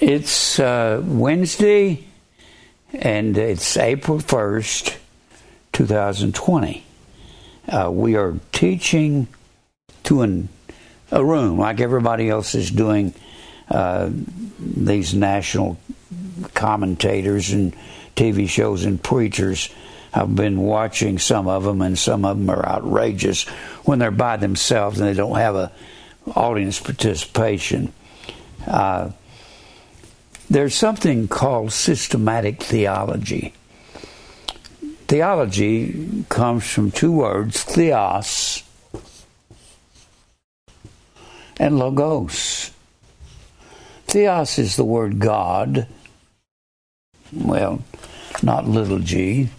It's uh, Wednesday, and it's April 1st, 2020. Uh, we are teaching to an, a room like everybody else is doing. Uh, these national commentators and TV shows and preachers. I've been watching some of them, and some of them are outrageous when they're by themselves and they don't have a audience participation. There's something called systematic theology. Theology comes from two words, theos and logos. Theos is the word God. Well, not little g,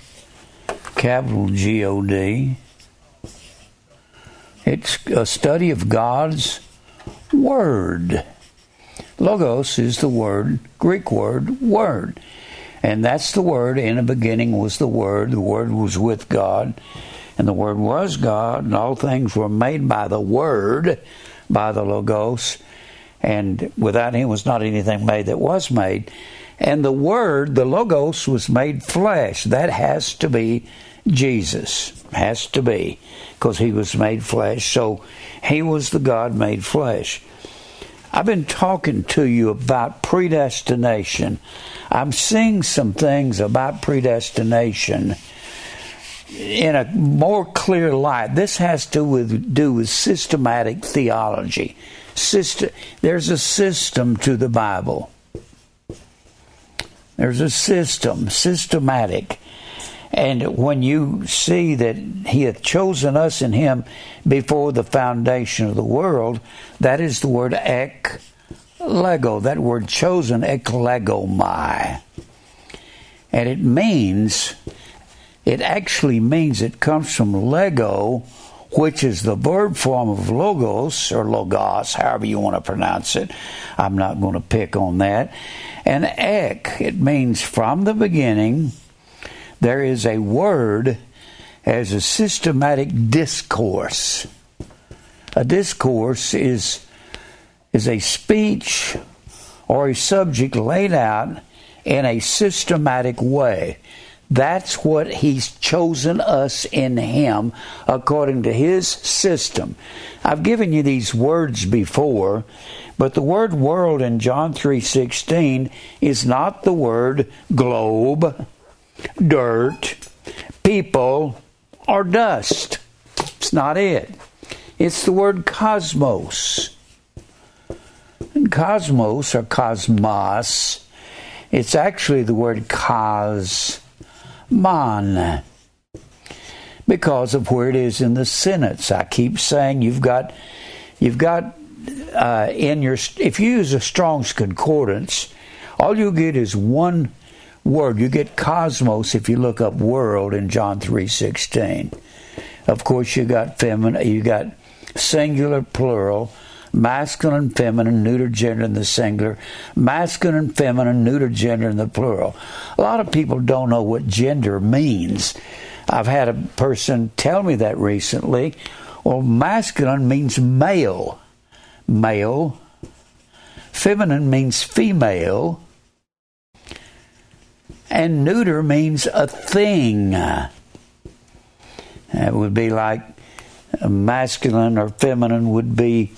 capital G O D. It's a study of God's Word. Logos is the word, Greek word, word. And that's the word. In the beginning was the Word. The Word was with God. And the Word was God. And all things were made by the Word, by the Logos. And without Him was not anything made that was made. And the Word, the Logos, was made flesh. That has to be Jesus. Has to be. Because He was made flesh. So He was the God made flesh. I've been talking to you about predestination. I'm seeing some things about predestination in a more clear light. This has to with, do with systematic theology. System, there's a system to the Bible. There's a system, systematic. And when you see that He hath chosen us in Him before the foundation of the world, that is the word ek lego, that word chosen, eklegomai. And it means, it actually means it comes from lego, which is the verb form of logos or logos, however you want to pronounce it. I'm not going to pick on that. And ek, it means from the beginning there is a word as a systematic discourse. A discourse is, is a speech or a subject laid out in a systematic way. That's what He's chosen us in Him according to His system. I've given you these words before, but the word world in John 3:16 is not the word globe dirt, people, or dust. It's not it. It's the word cosmos. And cosmos or cosmos, it's actually the word cosmon because of where it is in the sentence. I keep saying you've got you've got uh, in your if you use a Strong's concordance, all you get is one word. You get cosmos if you look up world in John 3:16. Of course, you got feminine, you got singular, plural, masculine, feminine, neuter gender in the singular, masculine, feminine, neuter gender in the plural. A lot of people don't know what gender means. I've had a person tell me that recently. Well, masculine means male. Male. Feminine means female and neuter means a thing. It would be like masculine or feminine would be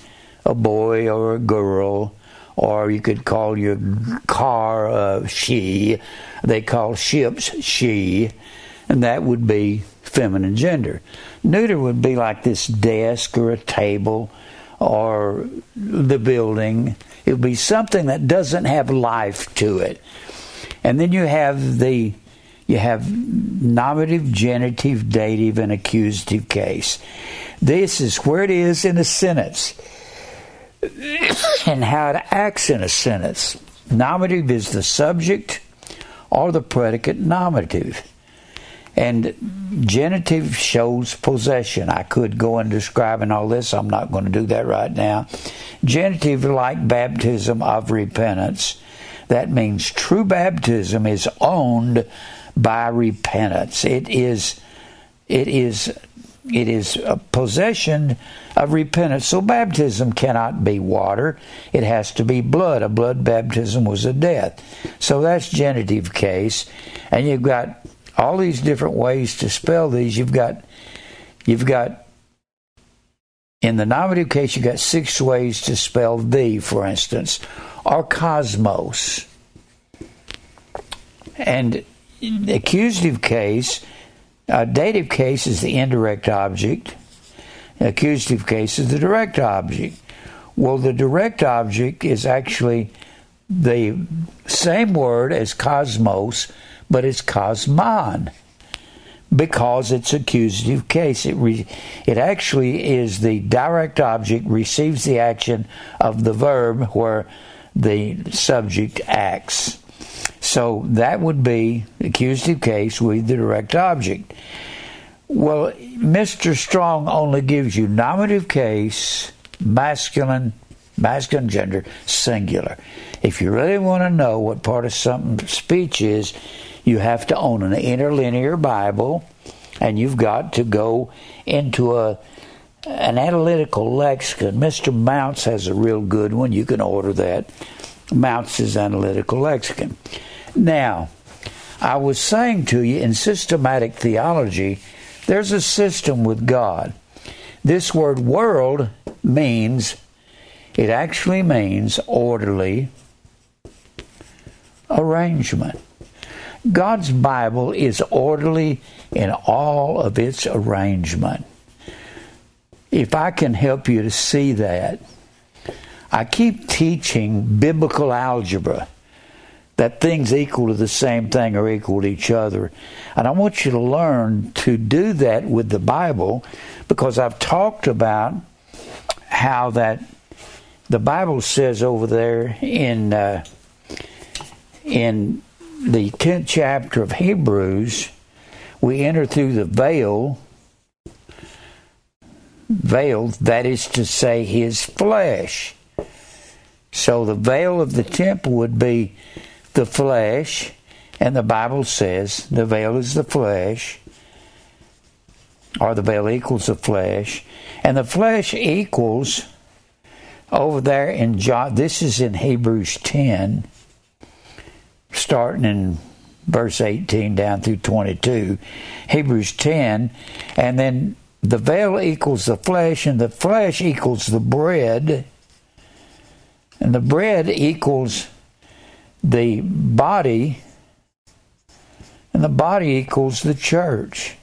a boy or a girl, or you could call your car a she. They call ships she, and that would be feminine gender. Neuter would be like this desk or a table or the building. It would be something that doesn't have life to it. And then you have the you have nominative, genitive, dative, and accusative case. This is where it is in a sentence and how it acts in a sentence. Nominative is the subject or the predicate nominative. And genitive shows possession. I could go and describing all this. I'm not going to do that right now. Genitive, like baptism of repentance, that means true baptism is owned by repentance. It is, it is it is a possession of repentance. So baptism cannot be water; it has to be blood. A blood baptism was a death. So that's genitive case, and you've got all these different ways to spell these. You've got you've got in the nominative case, you've got six ways to spell thee, for instance, or cosmos. And the accusative case, a dative case is the indirect object. accusative case is the direct object. Well, the direct object is actually the same word as cosmos, but it's cosmon because it's accusative case. It re, it actually is the direct object receives the action of the verb where the subject acts. So that would be accusative case with the direct object. Well, Mr. Strong only gives you nominative case, masculine, masculine gender, singular. If you really want to know what part of something speech is, you have to own an interlinear Bible, and you've got to go into a an analytical lexicon. Mr. Mounce has a real good one. You can order that. Mounce's analytical lexicon. Now, I was saying to you in systematic theology, there's a system with God. This word world means, it actually means orderly arrangement. God's Bible is orderly in all of its arrangement. If I can help you to see that, I keep teaching biblical algebra that things equal to the same thing are equal to each other. And I want you to learn to do that with the Bible because I've talked about how that the Bible says over there in uh, in the 10th chapter of Hebrews, we enter through the veil, veil, that is to say, his flesh. So the veil of the temple would be the flesh, and the Bible says the veil is the flesh, or the veil equals the flesh, and the flesh equals over there in John, this is in Hebrews 10 starting in verse 18 down through 22, Hebrews 10, and then the veil equals the flesh, and the flesh equals the bread, and the bread equals the body, and the body equals the church.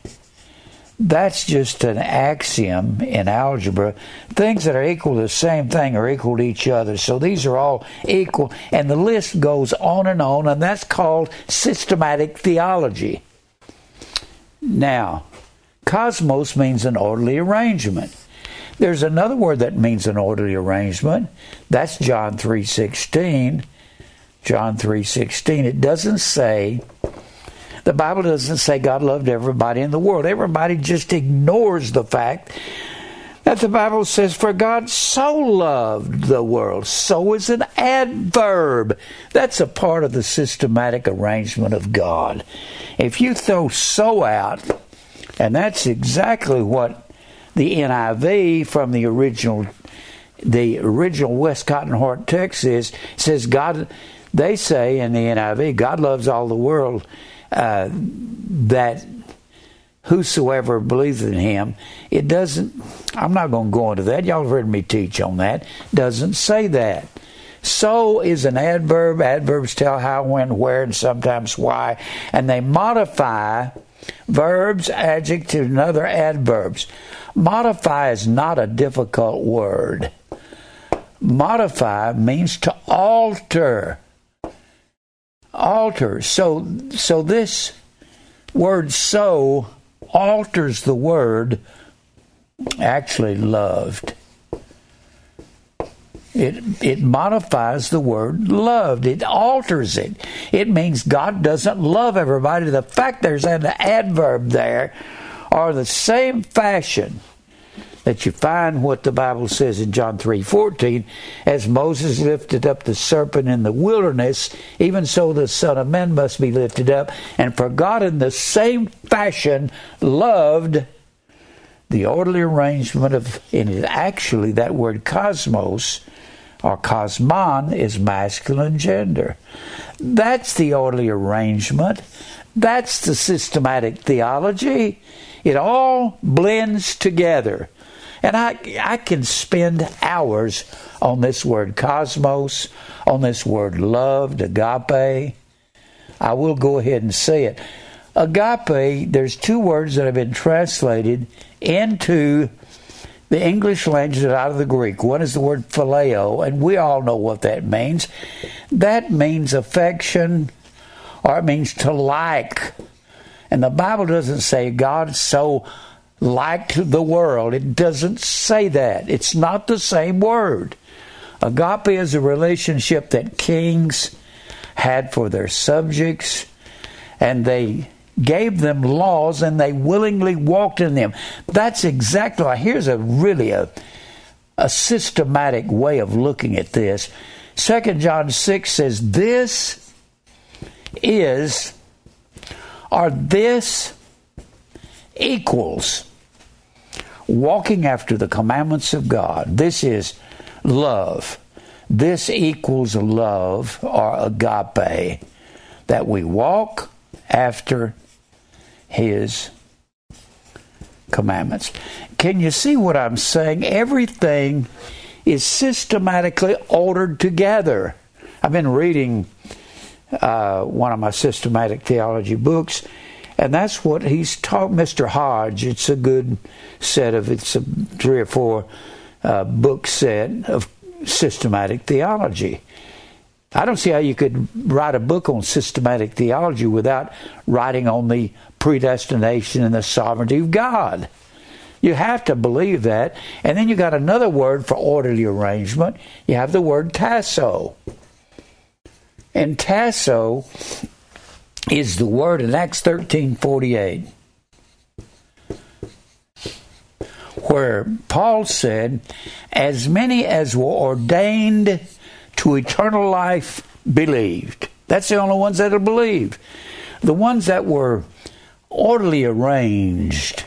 That's just an axiom in algebra. Things that are equal to the same thing are equal to each other. So these are all equal. And the list goes on and on, and that's called systematic theology. Now, cosmos means an orderly arrangement. There's another word that means an orderly arrangement. That's John 3:16. John 3:16. It doesn't say the Bible doesn't say God loved everybody in the world. Everybody just ignores the fact that the Bible says, For God so loved the world. So is an adverb. That's a part of the systematic arrangement of God. If you throw so out, and that's exactly what the NIV from the original the original Westcott and Hort text is says God they say in the NIV God loves all the world uh, that whosoever believes in him, it doesn't, I'm not going to go into that. Y'all have heard me teach on that. Doesn't say that. So is an adverb. Adverbs tell how, when, where, and sometimes why. And they modify verbs, adjectives, and other adverbs. Modify is not a difficult word. Modify means to alter Alter. So, so this word so alters the word actually loved. It, it modifies the word loved. It alters it. It means God doesn't love everybody. The fact there's an adverb there are the same fashion that you find what the Bible says in John 3:14 as Moses lifted up the serpent in the wilderness even so the son of man must be lifted up and for God in the same fashion loved the orderly arrangement of, and actually that word cosmos or cosmon is masculine gender. That's the orderly arrangement. That's the systematic theology. It all blends together. And I, I can spend hours on this word cosmos, on this word loved, agape. I will go ahead and say it. Agape, there's two words that have been translated into the English language is out of the Greek. One is the word phileo, and we all know what that means. That means affection, or it means to like. And the Bible doesn't say God so liked the world. It doesn't say that. It's not the same word. Agape is a relationship that kings had for their subjects, and they gave them laws and they willingly walked in them. That's exactly, here's a really a, a systematic way of looking at this. Second John 6 says, This is, or this equals walking after the commandments of God. This is love. This equals love or agape that we walk after his commandments. Can you see what I'm saying? Everything is systematically ordered together. I've been reading uh, one of my systematic theology books, and that's what he's taught Mr. Hodge. It's a good set of it's a three or four uh, book set of systematic theology. I don't see how you could write a book on systematic theology without writing on the predestination and the sovereignty of God. You have to believe that. And then you got another word for orderly arrangement. You have the word tasso. And tasso is the word in Acts 13:48 where Paul said, "As many as were ordained to eternal life believed." That's the only ones that have believed. The ones that were orderly arranged.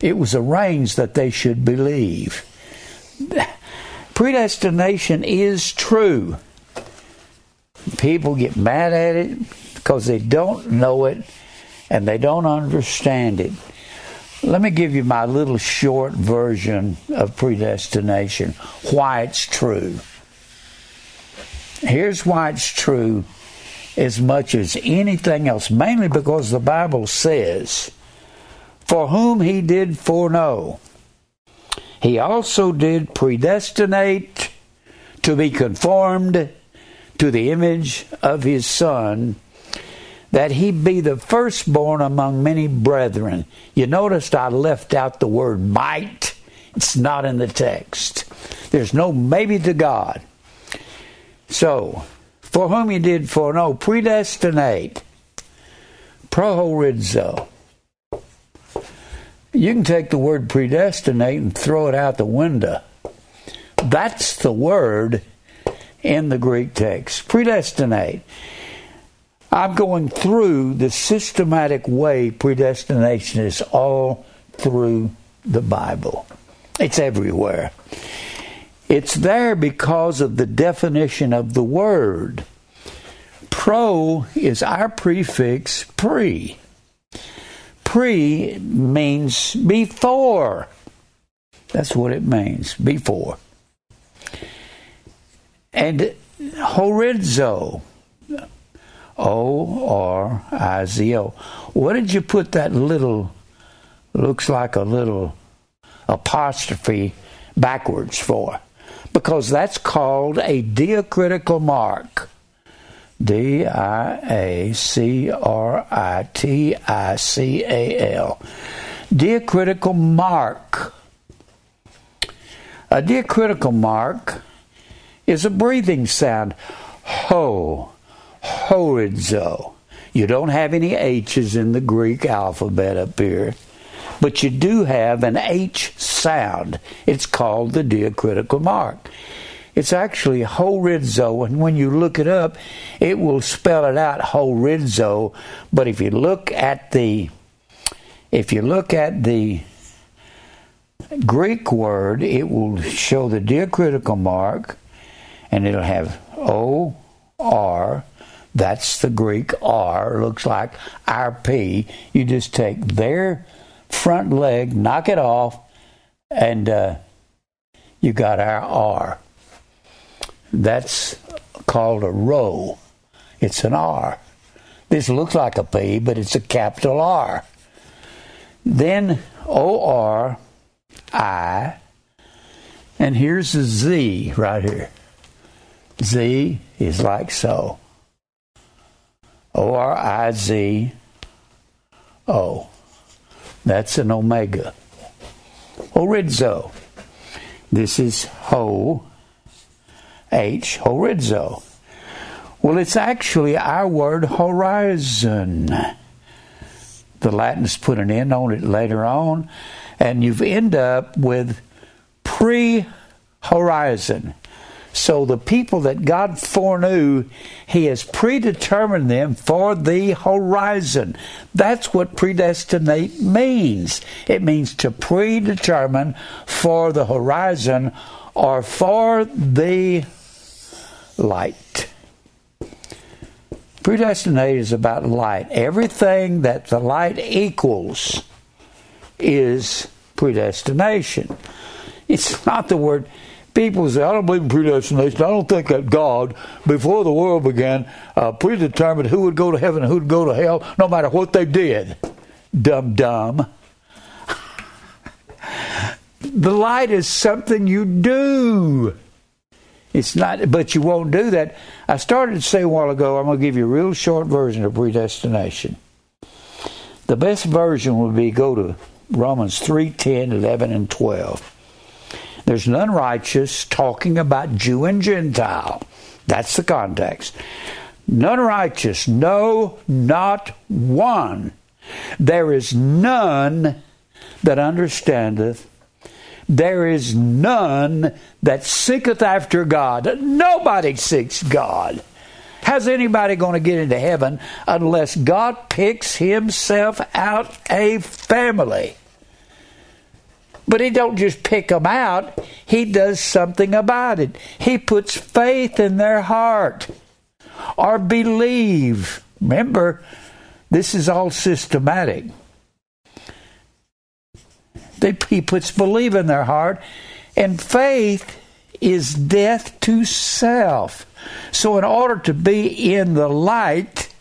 It was arranged that they should believe. Predestination is true. People get mad at it because they don't know it and they don't understand it. Let me give you my little short version of predestination, why it's true. Here's why it's true as much as anything else, mainly because the Bible says, For whom he did foreknow, he also did predestinate to be conformed to the image of his Son, that he be the firstborn among many brethren. You noticed I left out the word might. It's not in the text. There's no maybe to God. So, for whom he did foreknow, predestinate, prohorizo. You can take the word predestinate and throw it out the window. That's the word in the Greek text. Predestinate. I'm going through the systematic way predestination is all through the Bible. It's everywhere. It's there because of the definition of the word. Pro is our prefix pre. Pre means before. That's what it means, before. And horizo, O R I Z O. What did you put that little, looks like a little apostrophe backwards for? because that's called a diacritical mark. D I A C R I T I C A L. Diacritical mark. A diacritical mark is a breathing sound. Ho, horizo. You don't have any H's in the Greek alphabet up here but you do have an H sound. It's called the diacritical mark. It's actually horizo, and when you look it up, it will spell it out horizo. But if you look at the If you look at the Greek word, it will show the diacritical mark and it'll have O R. That's the Greek R. Looks like RP. You just take their front leg, knock it off, and uh, you got our R. That's called a rho. It's an R. This looks like a P, but it's a capital R. Then O R I, and here's a Z right here. Z is like so. O R I Z O. That's an omega. Horizo. This is ho, H, horizo. Well, it's actually our word horizon. The Latins put an N on it later on, and you end up with pre horizon. So the people that God foreknew, He has predetermined them for the horizon. That's what predestinate means. It means to predetermine for the horizon or for the light. Predestinate is about light. Everything that the light equals is predestination. It's not the word people say, I don't believe in predestination. I don't think that God, before the world began, uh, predetermined who would go to heaven and who would go to hell, no matter what they did. Dumb, dumb. the light is something you do. It's not, but you won't do that. I started to say a while ago, I'm going to give you a real short version of predestination. The best version would be go to Romans 3 10, 11, and 12. There's none righteous talking about Jew and Gentile. That's the context. None righteous, no, not one. There is none that understandeth. There is none that seeketh after God. Nobody seeks God. How's anybody going to get into heaven unless God picks himself out a family? But he don't just pick them out, he does something about it. He puts faith in their heart or believe. Remember, this is all systematic. He puts believe in their heart, and faith is death to self. So, in order to be in the light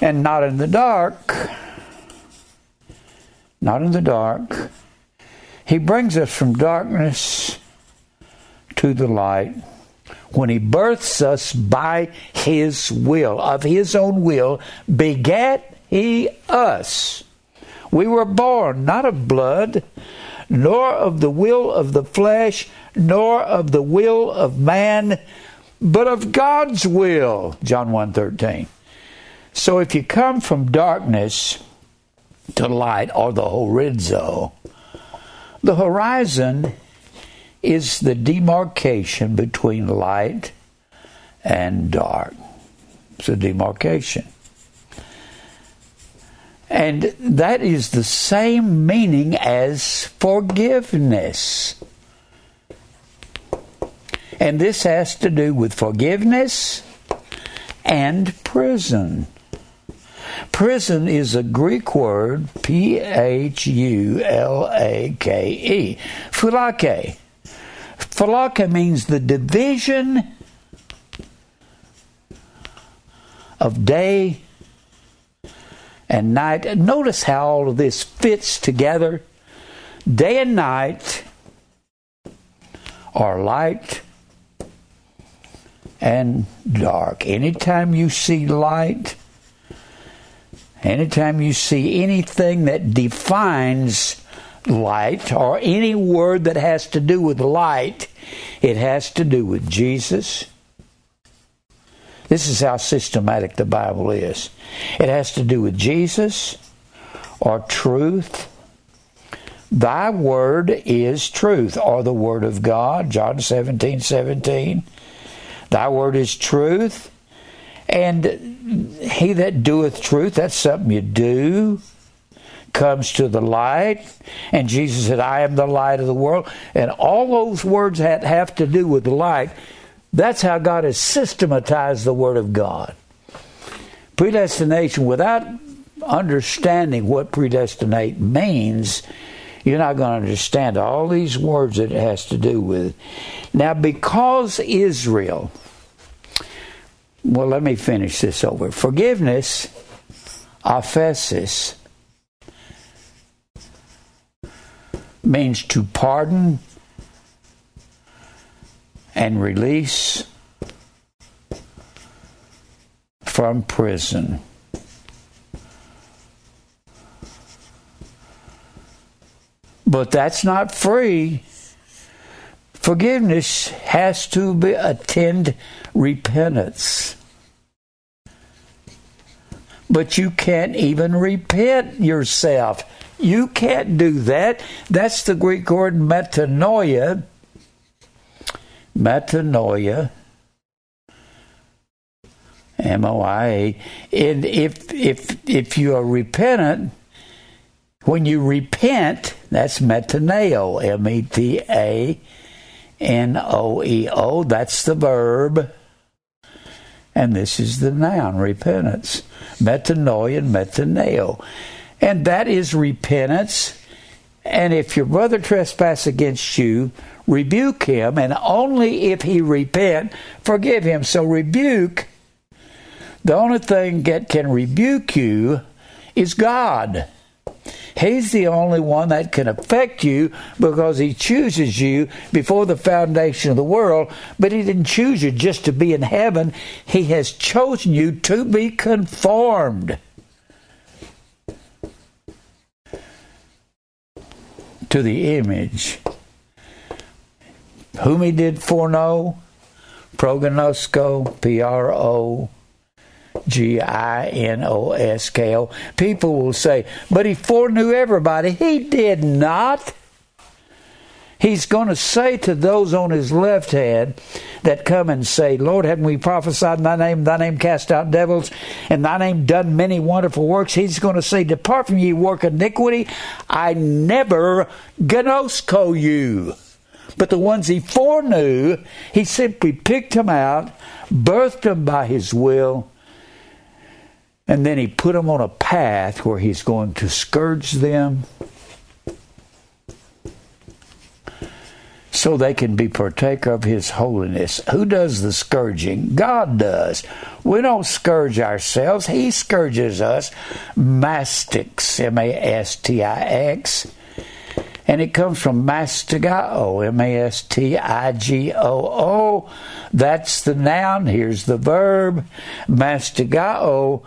and not in the dark, not in the dark. He brings us from darkness to the light when he births us by his will, of his own will, begat he us. We were born not of blood, nor of the will of the flesh, nor of the will of man, but of God's will. John 1:13. So if you come from darkness, to light or the horizo. The horizon is the demarcation between light and dark. It's a demarcation. And that is the same meaning as forgiveness. And this has to do with forgiveness and prison. Prison is a Greek word, P H U L A K E, phylake. Phylake means the division of day and night. Notice how all of this fits together. Day and night are light and dark. Anytime you see light, Anytime you see anything that defines light or any word that has to do with light, it has to do with Jesus. This is how systematic the Bible is. It has to do with Jesus or truth. Thy word is truth, or the word of God, John 17 17. Thy word is truth. And he that doeth truth, that's something you do. comes to the light, and Jesus said, I am the light of the world. And all those words that have to do with light, that's how God has systematized the Word of God. Predestination, without understanding what predestinate means, you're not going to understand all these words that it has to do with. Now, because Israel, well, let me finish this over. Forgiveness, aphesis, means to pardon and release from prison. But that's not free. Forgiveness has to be, attend repentance. But you can't even repent yourself. You can't do that. That's the Greek word metanoia. Metanoia. M O I A. And if if if you are repentant, when you repent, that's metaneo, M E T A N O E O. That's the verb. And this is the noun, repentance. Metanoia and metaneo. And that is repentance. And if your brother trespass against you, rebuke him, and only if he repent, forgive him. So rebuke, the only thing that can rebuke you is God. He's the only one that can affect you because He chooses you before the foundation of the world. But He didn't choose you just to be in heaven, He has chosen you to be conformed to the image. Whom He did foreknow, prognosko, P R O G I N O S K O. People will say, but he foreknew everybody. He did not. He's going to say to those on his left hand that come and say, Lord, haven't we prophesied in thy name, thy name cast out devils, and thy name done many wonderful works? He's going to say, Depart from ye, work iniquity. I never gnosko you. But the ones he foreknew, he simply picked them out, birthed them by his will, and then he put them on a path where he's going to scourge them so they can be partaker of his holiness. Who does the scourging? God does. We don't scourge ourselves, he scourges us. Mastix, M A S T I X. And it comes from mastigao, M A S T I G O O. That's the noun. Here's the verb. Mastigao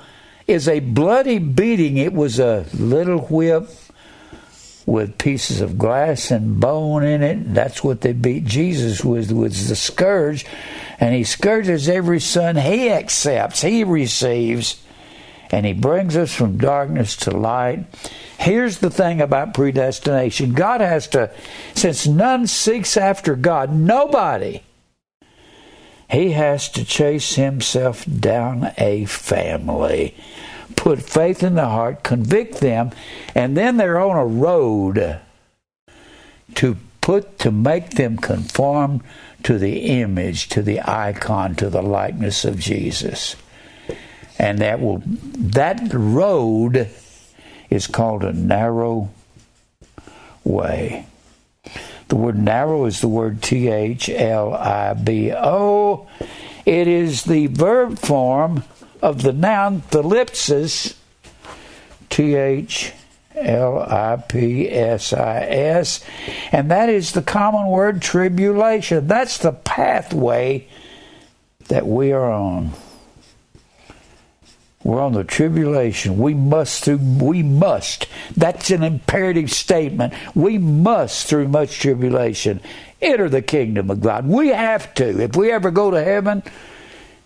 is a bloody beating. It was a little whip with pieces of glass and bone in it. That's what they beat Jesus with, was the scourge. And he scourges every son he accepts, he receives, and he brings us from darkness to light. Here's the thing about predestination God has to, since none seeks after God, nobody, he has to chase himself down a family put faith in the heart, convict them, and then they're on a road to put to make them conform to the image, to the icon, to the likeness of Jesus. And that will that road is called a narrow way. The word narrow is the word T H L I B O. It is the verb form of the noun thlipsis, T H L I P S I S, and that is the common word tribulation. That's the pathway that we are on. We're on the tribulation. We must through we must. That's an imperative statement. We must through much tribulation enter the kingdom of God. We have to. If we ever go to heaven,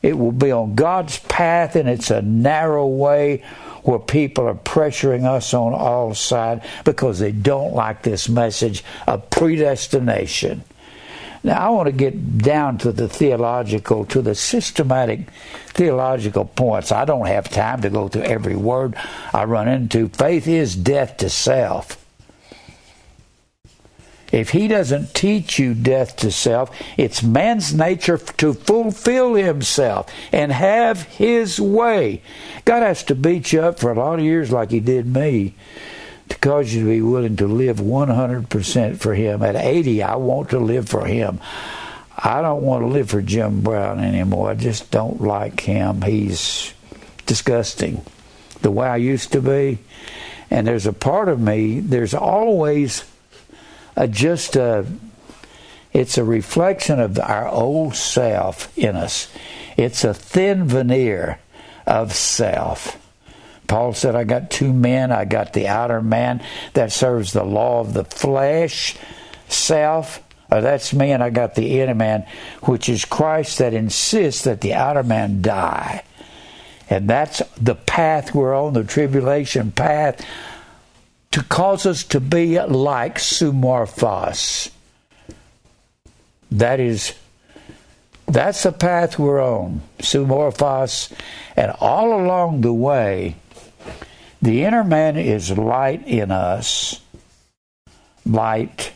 it will be on God's path, and it's a narrow way where people are pressuring us on all sides because they don't like this message of predestination. Now, I want to get down to the theological, to the systematic theological points. I don't have time to go through every word I run into. Faith is death to self. If he doesn't teach you death to self, it's man's nature to fulfill himself and have his way. God has to beat you up for a lot of years, like he did me, to cause you to be willing to live 100% for him. At 80, I want to live for him. I don't want to live for Jim Brown anymore. I just don't like him. He's disgusting the way I used to be. And there's a part of me, there's always a, just a, it's a reflection of our old self in us. It's a thin veneer of self. Paul said, I got two men. I got the outer man that serves the law of the flesh, self. Uh, that's me, and I got the inner man, which is Christ that insists that the outer man die. And that's the path we're on, the tribulation path to cause us to be like sumorphos. That is, that's the path we're on, sumorphos, and all along the way, the inner man is light in us, light,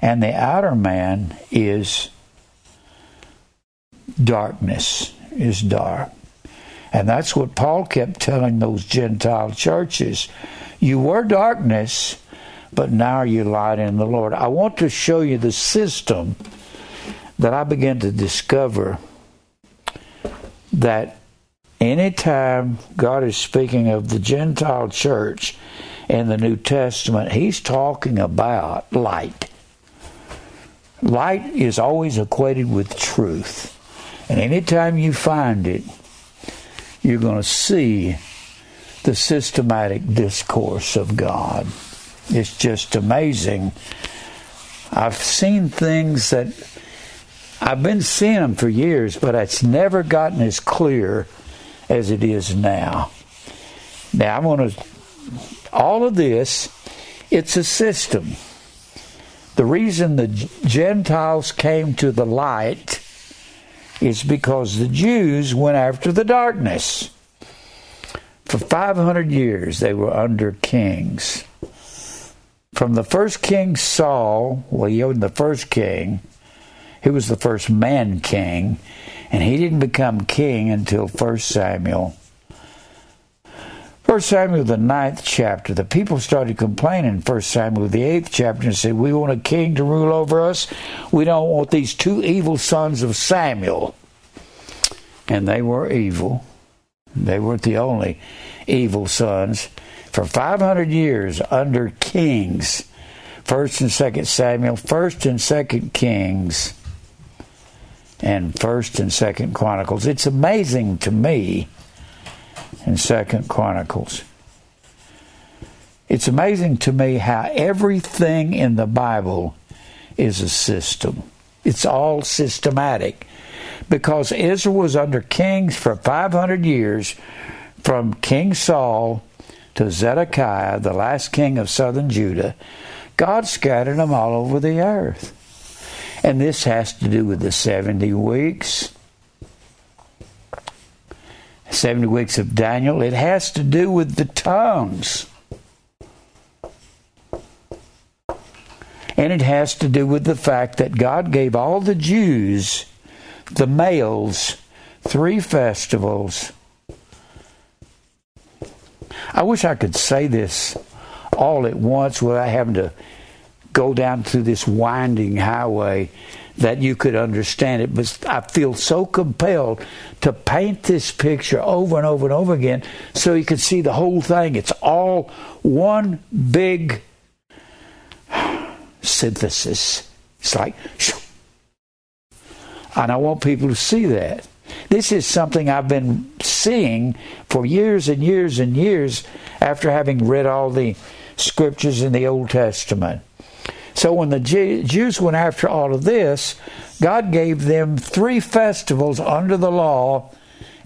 and the outer man is darkness, is dark. And that's what Paul kept telling those Gentile churches. You were darkness, but now you're light in the Lord. I want to show you the system that I began to discover that anytime God is speaking of the Gentile church in the New Testament, He's talking about light. Light is always equated with truth. And anytime you find it, you're going to see the systematic discourse of God. It's just amazing. I've seen things that I've been seeing them for years, but it's never gotten as clear as it is now. Now, I want to, all of this, it's a system. The reason the Gentiles came to the light is because the Jews went after the darkness. For 500 years they were under kings. From the first king Saul, well, he was the first king, he was the first man king, and he didn't become king until 1 Samuel. 1 Samuel, the ninth chapter, the people started complaining. 1 Samuel, the eighth chapter, and said, We want a king to rule over us. We don't want these two evil sons of Samuel. And they were evil. They weren't the only evil sons. For 500 years under kings, 1st and 2nd Samuel, 1st and 2nd Kings, and 1st and 2nd Chronicles. It's amazing to me in 2nd Chronicles. It's amazing to me how everything in the Bible is a system. It's all systematic because Israel was under kings for 500 years from King Saul to Zedekiah, the last king of southern Judah. God scattered them all over the earth. And this has to do with the 70 weeks. 70 weeks of Daniel. It has to do with the tongues. And it has to do with the fact that God gave all the Jews the males three festivals. I wish I could say this all at once without having to go down through this winding highway that you could understand it. But I feel so compelled to paint this picture over and over and over again so you can see the whole thing. It's all one big synthesis. It's like, shoo, and I want people to see that. This is something I've been seeing for years and years and years after having read all the scriptures in the Old Testament. So when the Jews went after all of this, God gave them three festivals under the law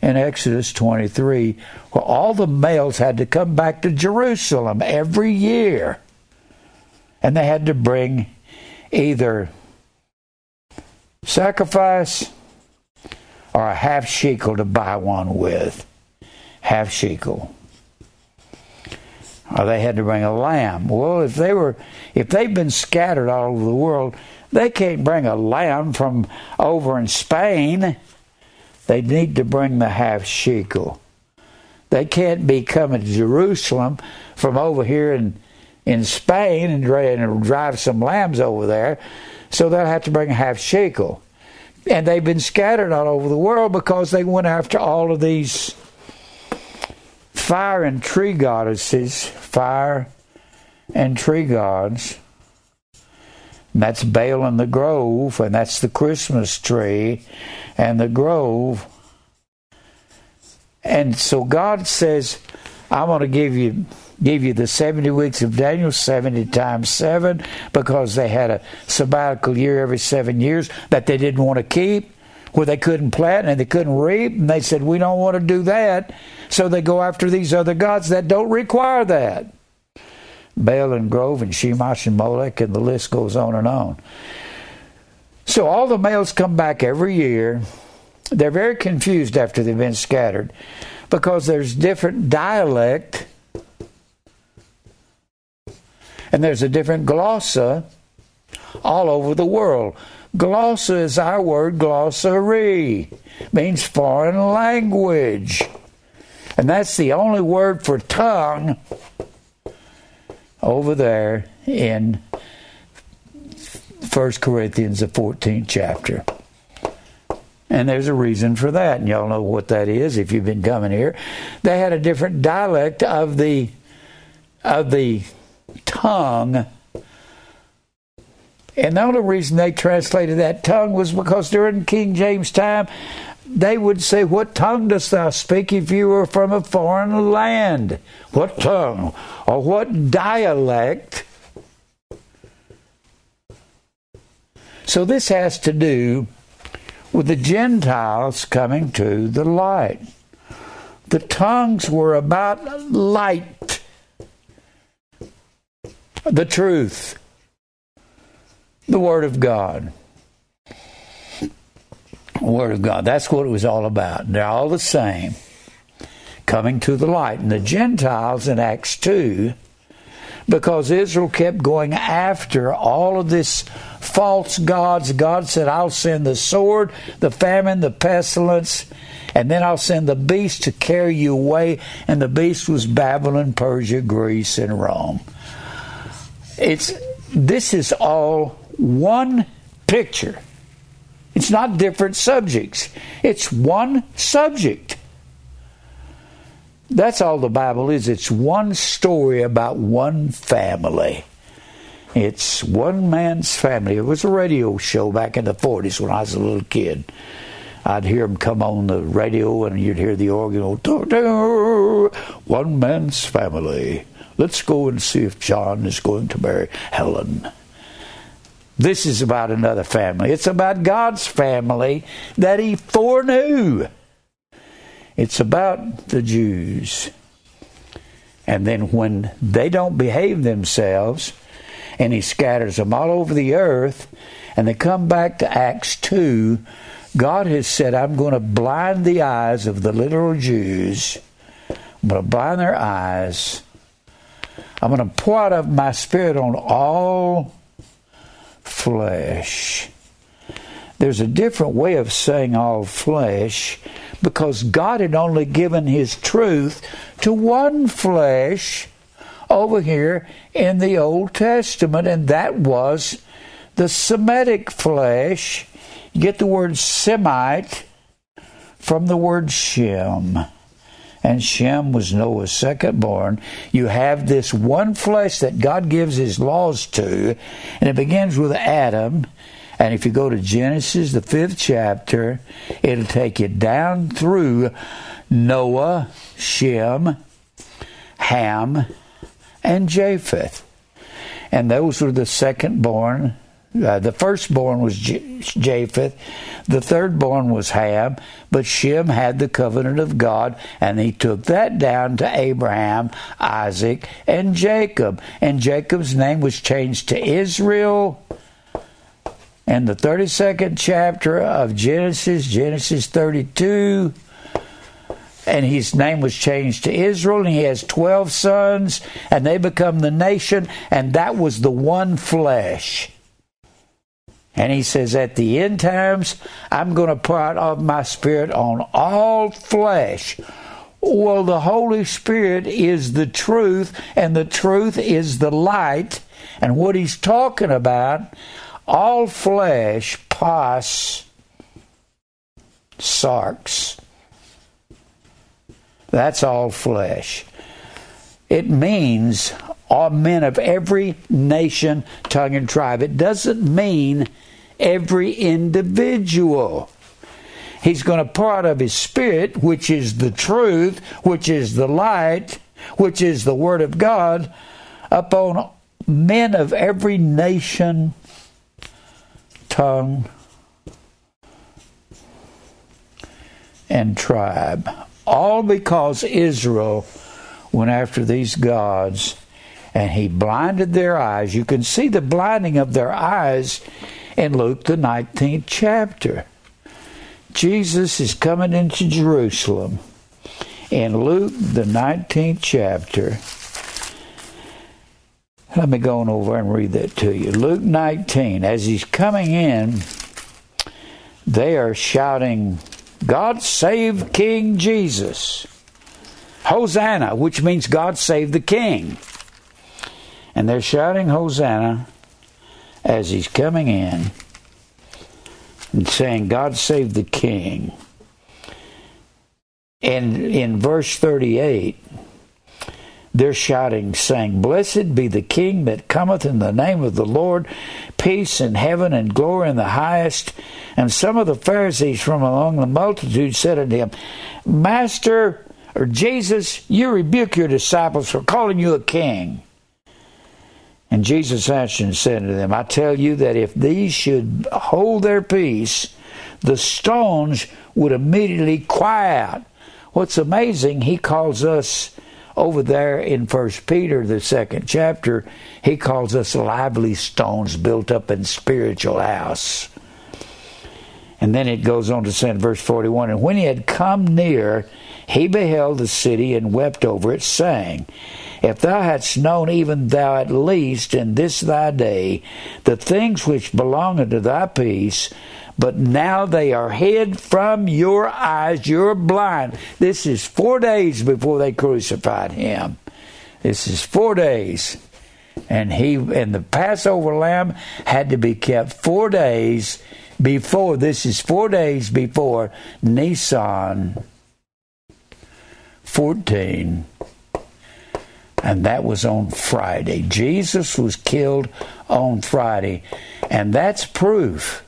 in Exodus 23 where all the males had to come back to Jerusalem every year. And they had to bring either sacrifice or a half shekel to buy one with. Half shekel. Or they had to bring a lamb. Well, if they were if they've been scattered all over the world, they can't bring a lamb from over in Spain. They need to bring the half shekel. They can't be coming to Jerusalem from over here in in Spain and drive some lambs over there. So they'll have to bring a half shekel. And they've been scattered all over the world because they went after all of these fire and tree goddesses, fire and tree gods. And that's Baal and the Grove, and that's the Christmas tree and the grove. And so God says, I'm going to give you give you the 70 weeks of Daniel, 70 times 7, because they had a sabbatical year every seven years that they didn't want to keep, where they couldn't plant and they couldn't reap. And they said, We don't want to do that. So they go after these other gods that don't require that. Baal and Grove and Shemash and Molech, and the list goes on and on. So all the males come back every year. They're very confused after they've been scattered because there's different dialect and there's a different glossa all over the world. Glossa is our word glossary, means foreign language. And that's the only word for tongue over there in 1 Corinthians, the 14th chapter. And there's a reason for that, and y'all know what that is if you've been coming here. They had a different dialect of the of the tongue. And the only reason they translated that tongue was because during King James time, they would say, What tongue dost thou speak if you were from a foreign land? What tongue? Or what dialect? So this has to do with the Gentiles coming to the light. The tongues were about light the truth, the Word of God. Word of God. That's what it was all about. They're all the same. Coming to the light. And the Gentiles in Acts 2, because Israel kept going after all of this false gods, God said, I'll send the sword, the famine, the pestilence, and then I'll send the beast to carry you away. And the beast was Babylon, Persia, Greece, and Rome. It's this is all one picture. It's not different subjects. It's one subject. That's all the Bible is. It's one story about one family. It's one man's family. It was a radio show back in the 40s when I was a little kid. I'd hear them come on the radio and you'd hear the organ go, one man's family. Let's go and see if John is going to marry Helen. This is about another family. It's about God's family that He foreknew. It's about the Jews. And then when they don't behave themselves, and He scatters them all over the earth, and they come back to Acts 2, God has said, I'm going to blind the eyes of the literal Jews. I'm going to blind their eyes I'm going to pour out of my spirit on all flesh. There's a different way of saying all flesh because God had only given His truth to one flesh over here in the Old Testament, and that was the Semitic flesh. You get the word Semite from the word Shem and Shem was Noah's second born. You have this one flesh that God gives his laws to, and it begins with Adam. And if you go to Genesis, the fifth chapter, it'll take you down through Noah, Shem, Ham, and Japheth. And those were the second born uh, the firstborn was J- Japheth, the thirdborn was Ham, but Shem had the covenant of God, and he took that down to Abraham, Isaac, and Jacob. And Jacob's name was changed to Israel, and the 32nd chapter of Genesis, Genesis 32. And his name was changed to Israel, and he has 12 sons, and they become the nation, and that was the one flesh. And he says, At the end times, I'm going to pour out of my spirit on all flesh. Well, the Holy Spirit is the truth, and the truth is the light. And what he's talking about, all flesh, pos, sarx. That's all flesh. It means all men of every nation, tongue, and tribe. It doesn't mean every individual. He's going to out of His Spirit, which is the truth, which is the light, which is the Word of God, upon men of every nation, tongue, and tribe. All because Israel went after these gods and he blinded their eyes. You can see the blinding of their eyes in Luke, the 19th chapter. Jesus is coming into Jerusalem in Luke, the 19th chapter. Let me go on over and read that to you. Luke 19, as he's coming in, they are shouting, God save King Jesus. Hosanna, which means God save the King. And they're shouting Hosanna as he's coming in and saying, God save the king. And in verse 38, they're shouting, saying, Blessed be the King that cometh in the name of the Lord, peace in heaven and glory in the highest. And some of the Pharisees from among the multitude said unto him, Master, or Jesus, you rebuke your disciples for calling you a king. And Jesus answered and said to them, I tell you that if these should hold their peace, the stones would immediately cry out. What's amazing, he calls us over there in First Peter, the second chapter, he calls us lively stones built up in spiritual house. And then it goes on to say in verse 41 And when he had come near, he beheld the city and wept over it, saying, if thou hadst known, even thou at least in this thy day, the things which belong unto thy peace, but now they are hid from your eyes, you're blind. This is four days before they crucified him. This is four days. And he and the Passover lamb had to be kept four days before this is four days before Nisan 14 and that was on Friday. Jesus was killed on Friday, and that's proof.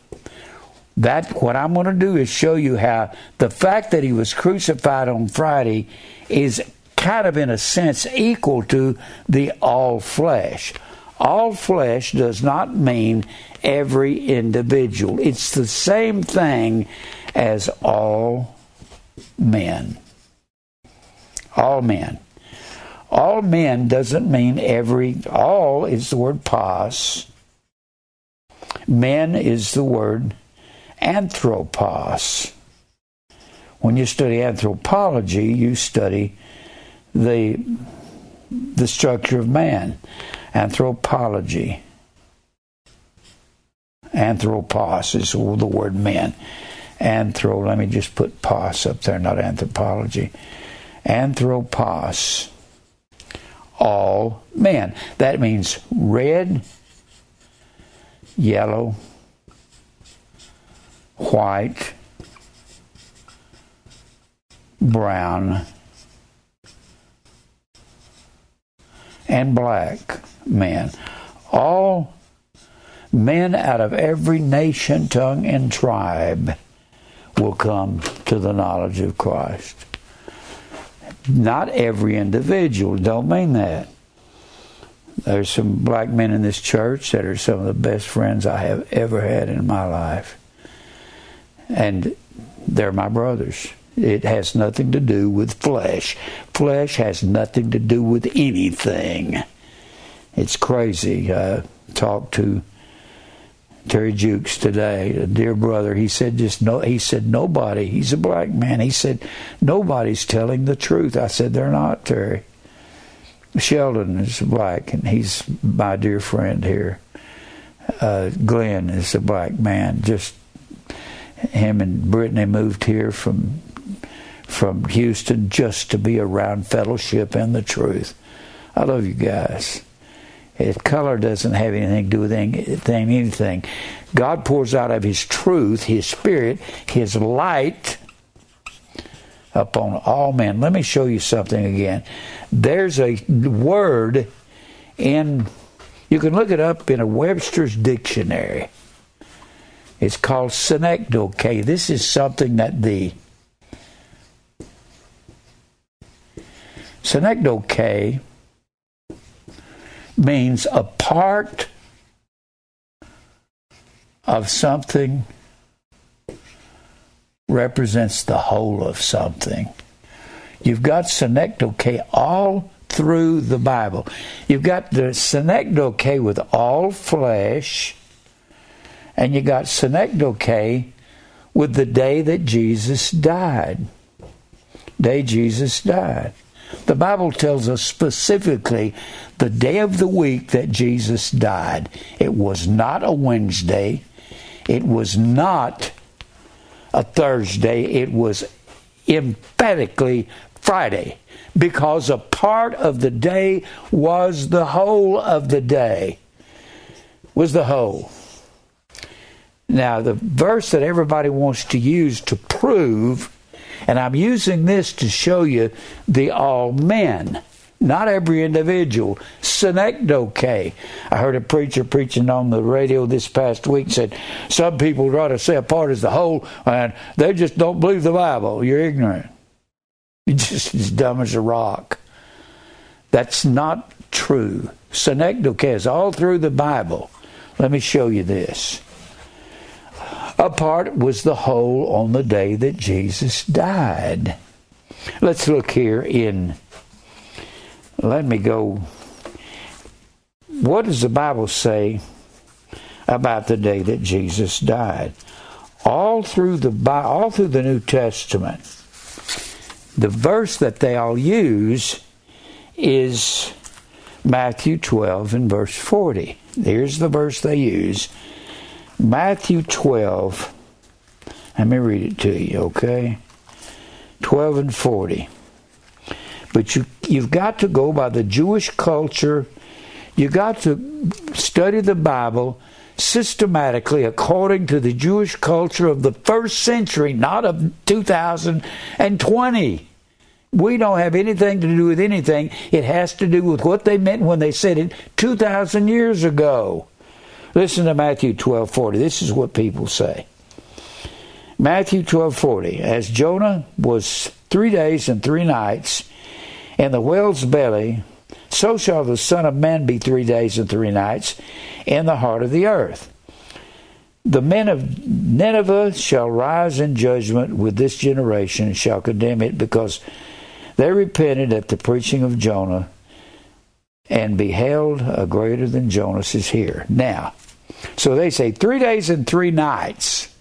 That what I'm going to do is show you how the fact that he was crucified on Friday is kind of in a sense equal to the all flesh. All flesh does not mean every individual. It's the same thing as all men. All men. All men doesn't mean every, all is the word pos. Men is the word anthropos. When you study anthropology, you study the, the structure of man. Anthropology. Anthropos is the word men. Anthro, let me just put pos up there, not anthropology. Anthropos all men. That means red, yellow, white, brown, and black men. All men out of every nation, tongue, and tribe will come to the knowledge of Christ. Not every individual, don't mean that. There's some black men in this church that are some of the best friends I have ever had in my life. And they're my brothers. It has nothing to do with flesh. Flesh has nothing to do with anything. It's crazy. I talked to Terry Jukes today, a dear brother, he said just no he said nobody, he's a black man. He said nobody's telling the truth. I said they're not, Terry. Sheldon is black and he's my dear friend here. Uh, Glenn is a black man. Just him and Brittany moved here from from Houston just to be around fellowship and the truth. I love you guys. If color doesn't have anything to do with anything, anything, God pours out of His truth, His Spirit, His light upon all men. Let me show you something again. There's a word in, you can look it up in a Webster's dictionary. It's called synecdoche. This is something that the synecdoche means a part of something represents the whole of something. You've got synecdoche all through the Bible. You've got the synecdoche with all flesh, and you got synecdoche with the day that Jesus died. Day Jesus died. The Bible tells us specifically the day of the week that Jesus died. It was not a Wednesday. It was not a Thursday. It was emphatically Friday because a part of the day was the whole of the day. Was the whole. Now, the verse that everybody wants to use to prove and I'm using this to show you the all men, not every individual. Synecdoche. I heard a preacher preaching on the radio this past week said some people try to say a part is the whole, and they just don't believe the Bible. You're ignorant. You're just as dumb as a rock. That's not true. Synecdoche is all through the Bible. Let me show you this. A part was the whole on the day that Jesus died. Let's look here in, let me go. What does the Bible say about the day that Jesus died? All through the all through the New Testament, the verse that they all use is Matthew 12 and verse 40. Here's the verse they use. Matthew 12. Let me read it to you, okay? 12 and 40. But you, you've got to go by the Jewish culture. You've got to study the Bible systematically according to the Jewish culture of the first century, not of 2020. We don't have anything to do with anything. It has to do with what they meant when they said it 2,000 years ago. Listen to Matthew 12:40. This is what people say. Matthew 12:40. As Jonah was 3 days and 3 nights in the whale's belly, so shall the Son of Man be 3 days and 3 nights in the heart of the earth. The men of Nineveh shall rise in judgment with this generation and shall condemn it because they repented at the preaching of Jonah and beheld a greater than Jonas is here. Now, so they say three days and three nights.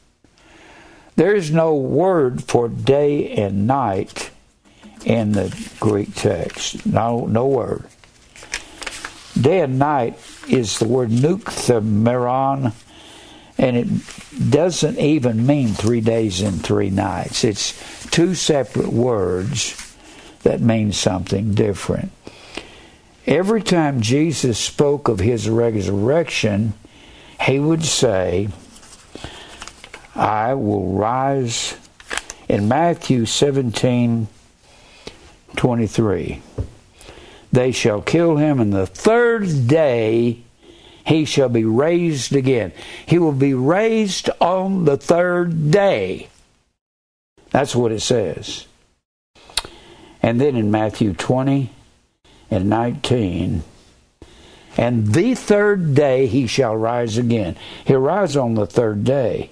There's no word for day and night in the Greek text. No, no word. Day and night is the word nukthemeron, and it doesn't even mean three days and three nights. It's two separate words that mean something different. Every time Jesus spoke of his resurrection, he would say, I will rise in Matthew 17 23. They shall kill him, and the third day he shall be raised again. He will be raised on the third day. That's what it says. And then in Matthew 20 and 19, and the third day he shall rise again. He'll rise on the third day.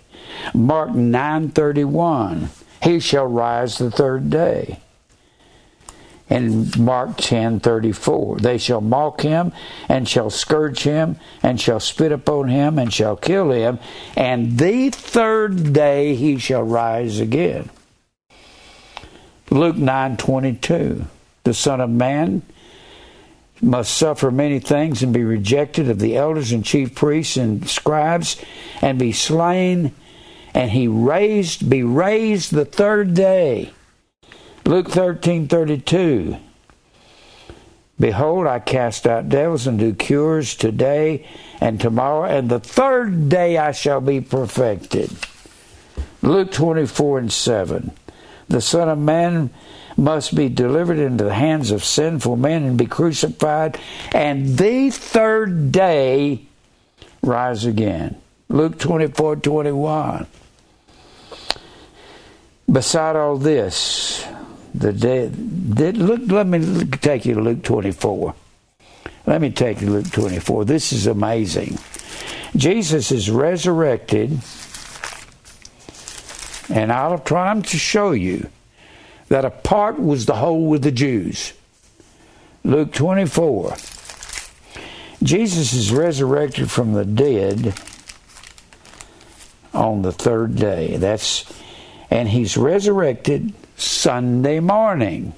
Mark 9:31. He shall rise the third day. in Mark 10:34 they shall mock him and shall scourge him and shall spit upon him and shall kill him and the third day he shall rise again Luke 9:22 the son of man must suffer many things and be rejected of the elders and chief priests and scribes and be slain and he raised be raised the third day Luke 13 32. Behold, I cast out devils and do cures today and tomorrow, and the third day I shall be perfected. Luke 24 and 7. The Son of Man must be delivered into the hands of sinful men and be crucified, and the third day rise again. Luke 24 21. Beside all this, the day. Look, let me take you to Luke 24. Let me take you to Luke 24. This is amazing. Jesus is resurrected, and I'll try to show you that a part was the whole with the Jews. Luke 24. Jesus is resurrected from the dead on the third day. That's and he's resurrected Sunday morning.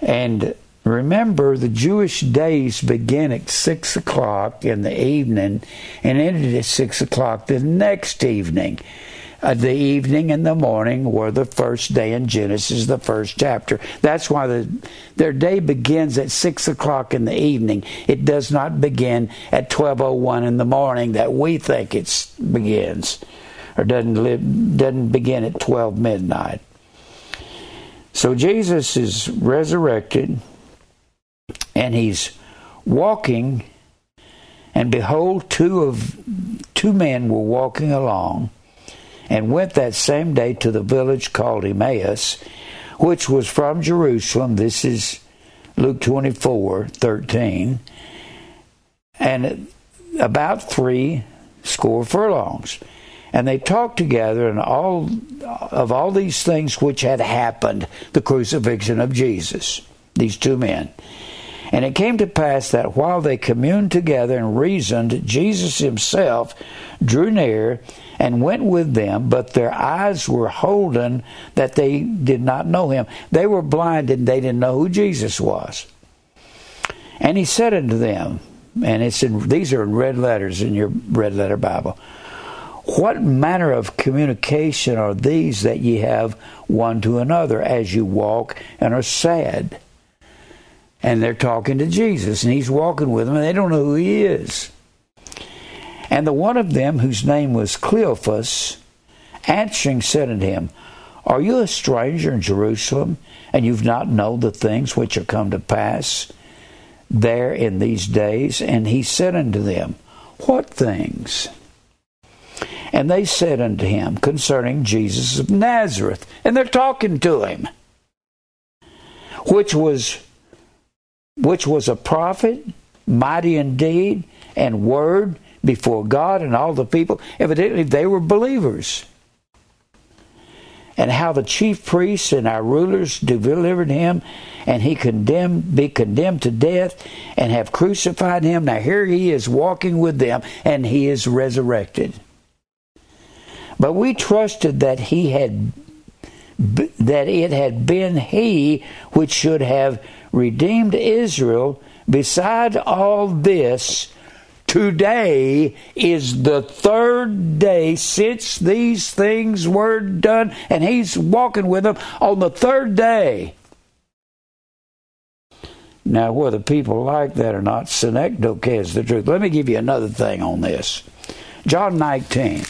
And remember, the Jewish days begin at 6 o'clock in the evening and ended at 6 o'clock the next evening. Uh, the evening and the morning were the first day in Genesis, the first chapter. That's why the, their day begins at six o'clock in the evening. It does not begin at twelve oh one in the morning that we think it begins or doesn't live, doesn't begin at 12 midnight. So Jesus is resurrected and he's walking and behold two of two men were walking along and went that same day to the village called Emmaus which was from Jerusalem. This is Luke 24 13 and about three score furlongs. And they talked together and all of all these things which had happened the crucifixion of jesus these two men and it came to pass that while they communed together and reasoned jesus himself drew near and went with them but their eyes were holden that they did not know him they were blinded and they didn't know who jesus was and he said unto them and it's in these are in red letters in your red letter bible what manner of communication are these that ye have one to another as you walk and are sad? And they're talking to Jesus, and he's walking with them, and they don't know who he is. And the one of them, whose name was Cleophas, answering said unto him, Are you a stranger in Jerusalem, and you've not known the things which are come to pass there in these days? And he said unto them, What things? And they said unto him concerning Jesus of Nazareth. And they're talking to him. Which was which was a prophet, mighty indeed, and word before God and all the people. Evidently they were believers. And how the chief priests and our rulers delivered him, and he condemned, be condemned to death, and have crucified him. Now here he is walking with them, and he is resurrected. But we trusted that he had that it had been he which should have redeemed Israel. Beside all this, today is the third day since these things were done, and he's walking with them on the third day. Now, whether people like that or not, synecdoche is the truth. Let me give you another thing on this. John 19.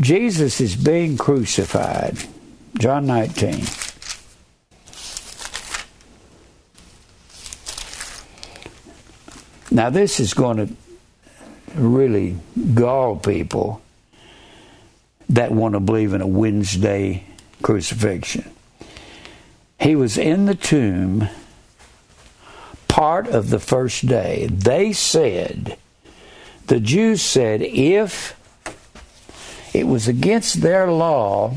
Jesus is being crucified. John 19. Now, this is going to really gall people that want to believe in a Wednesday crucifixion. He was in the tomb part of the first day. They said, the Jews said, if it was against their law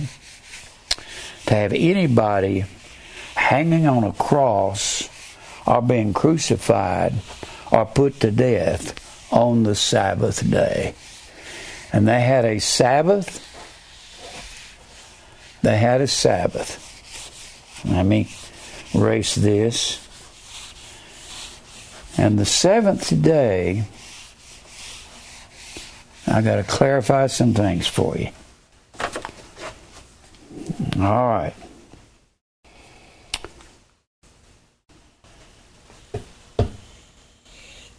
to have anybody hanging on a cross or being crucified or put to death on the Sabbath day. And they had a Sabbath. They had a Sabbath. Let me erase this. And the seventh day, I got to clarify some things for you. All right.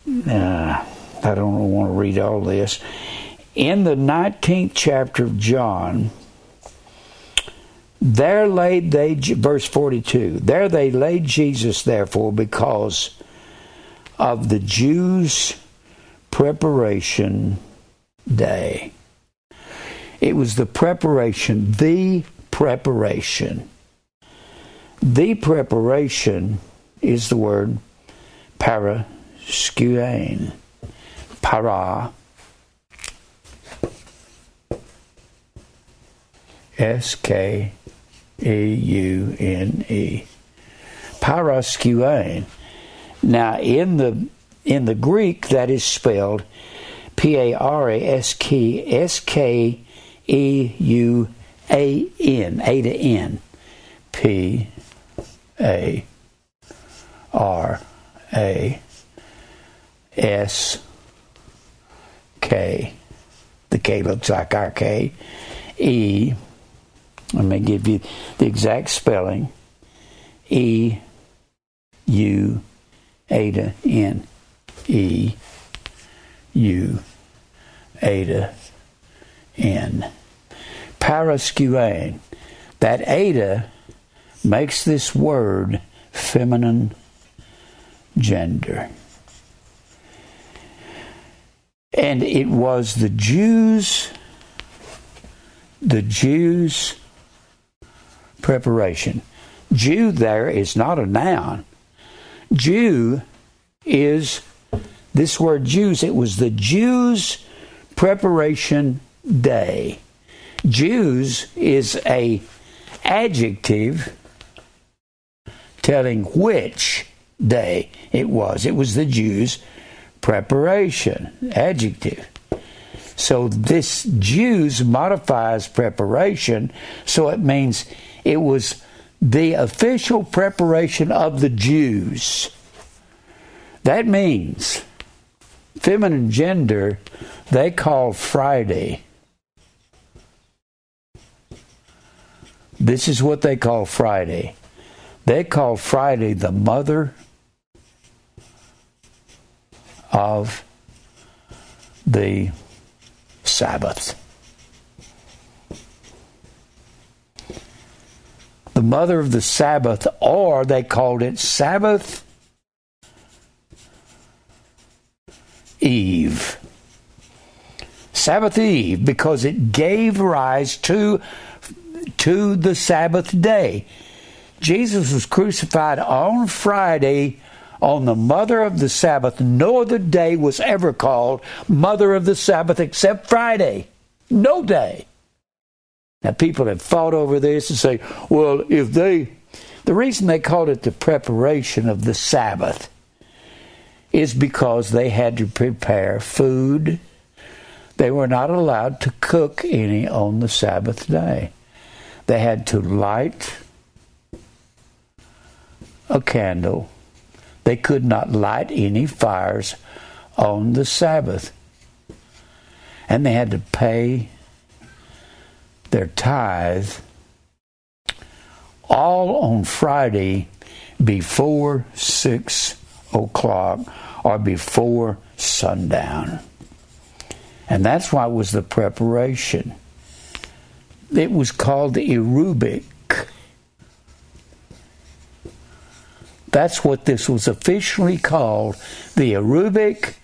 Uh, I don't want to read all this. In the 19th chapter of John, there laid they, verse 42, there they laid Jesus, therefore, because of the Jews' preparation day. It was the preparation, the preparation. The preparation is the word paraskeuen. Para. S K E U N E. Paraskeuen. Now in the in the Greek that is spelled P A R A S K S K E U A N A to N P A R A S K. The K looks like our K. E. Let me give you the exact spelling. E U Eta N E U Eta N. Paraskeuen. That Eta makes this word feminine gender. And it was the Jews, the Jews' preparation. Jew there is not a noun. Jew is this word Jews, it was the Jews' preparation day. Jews is a adjective telling which day it was. It was the Jews' preparation, adjective. So this Jews modifies preparation, so it means it was the official preparation of the Jews. That means feminine gender, they call Friday. This is what they call Friday. They call Friday the mother of the Sabbath. The mother of the Sabbath, or they called it Sabbath Eve. Sabbath Eve, because it gave rise to, to the Sabbath day. Jesus was crucified on Friday on the mother of the Sabbath. No other day was ever called mother of the Sabbath except Friday. No day. Now, people have fought over this and say, well, if they, the reason they called it the preparation of the Sabbath is because they had to prepare food. They were not allowed to cook any on the Sabbath day. They had to light a candle they could not light any fires on the Sabbath. And they had to pay their tithe all on Friday before six o'clock or before sundown. And that's why it was the preparation. It was called the Erubic That's what this was officially called the aerubic,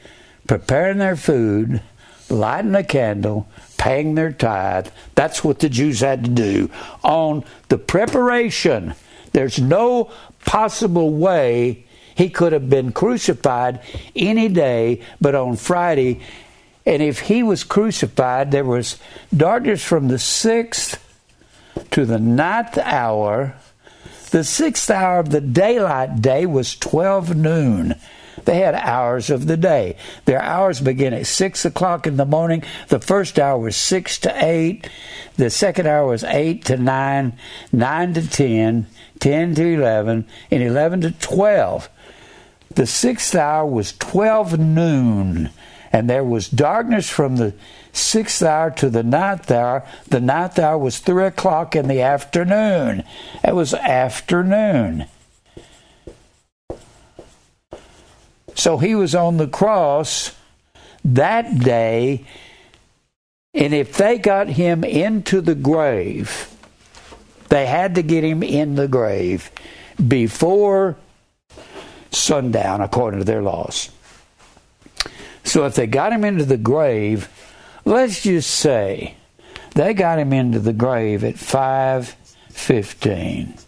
preparing their food, lighting a candle, paying their tithe. That's what the Jews had to do on the preparation. There's no possible way he could have been crucified any day but on Friday. And if he was crucified, there was darkness from the 6th to the ninth hour. The sixth hour of the daylight day was 12 noon. They had hours of the day. Their hours begin at 6 o'clock in the morning. The first hour was 6 to 8. The second hour was 8 to 9, 9 to 10, 10 to 11, and 11 to 12. The sixth hour was 12 noon, and there was darkness from the sixth hour to the ninth hour. The ninth hour was 3 o'clock in the afternoon. It was afternoon. So he was on the cross that day, and if they got him into the grave, they had to get him in the grave before sundown, according to their laws. So if they got him into the grave, let's just say they got him into the grave at 5:15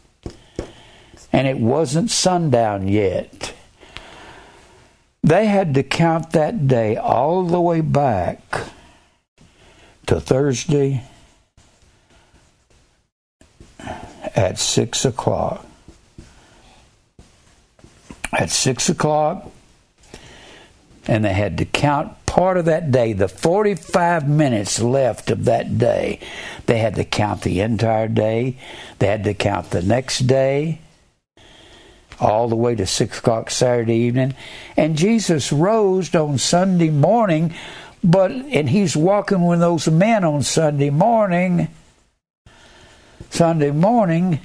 and it wasn't sundown yet they had to count that day all the way back to Thursday at six o'clock. At six o'clock, and they had to count part of that day, the 45 minutes left of that day. They had to count the entire day, they had to count the next day all the way to 6 o'clock Saturday evening. And Jesus rose on Sunday morning, but, and he's walking with those men on Sunday morning. Sunday morning,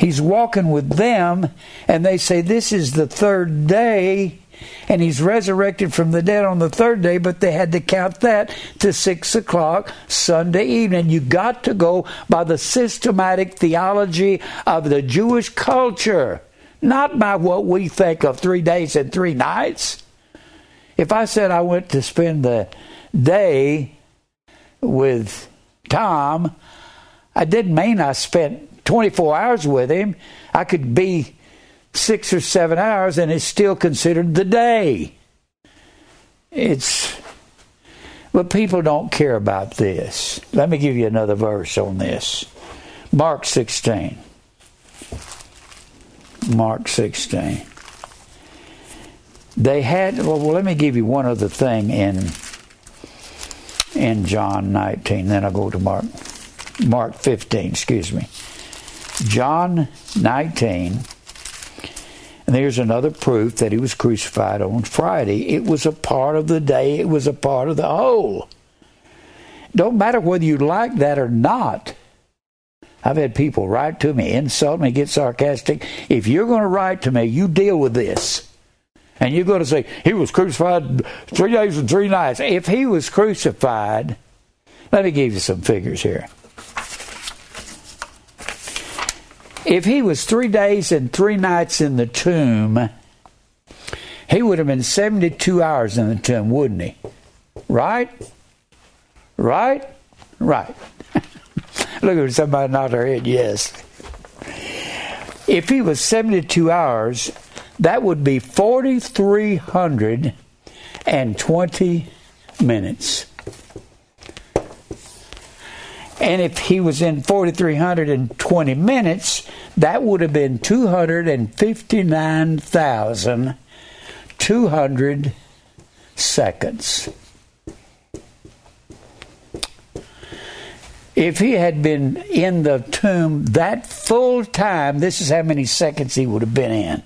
he's walking with them, and they say, This is the third day and he's resurrected from the dead on the third day, but they had to count that to six o'clock Sunday evening. You got to go by the systematic theology of the Jewish culture, not by what we think of three days and three nights. If I said I went to spend the day with Tom, I didn't mean I spent 24 hours with him. I could be six or seven hours and it's still considered the day. It's, but people don't care about this. Let me give you another verse on this Mark 16. Mark 16. They had, well, well, let me give you one other thing in in John 19. Then I'll go to Mark, Mark 15, excuse me. John 19 and there's another proof that he was crucified on Friday. It was a part of the day, it was a part of the whole. Don't matter whether you like that or not. I've had people write to me, insult me, get sarcastic. If you're going to write to me, you deal with this. And you're going to say, he was crucified three days and three nights. If he was crucified, let me give you some figures here. If he was three days and three nights in the tomb, he would have been 72 hours in the tomb, wouldn't he? Right? Right? Right. Look at somebody nod their head, yes. If he was 72 hours, that would be 4,320 minutes. And if he was in 4,320 minutes, that would have been 259,200 seconds. If he had been in the tomb that full time, this is how many seconds he would have been in.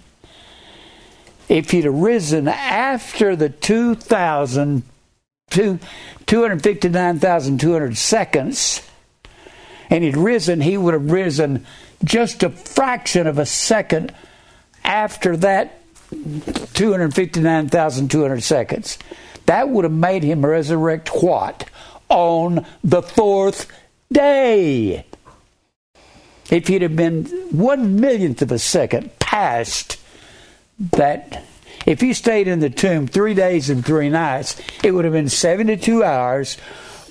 If he'd arisen after the 2,000, 259,200 seconds, and he'd risen, he would have risen just a fraction of a second after that 259,200 seconds. That would have made him resurrect what? On the fourth day. If he'd have been one millionth of a second past that, if he stayed in the tomb three days and three nights, it would have been 72 hours,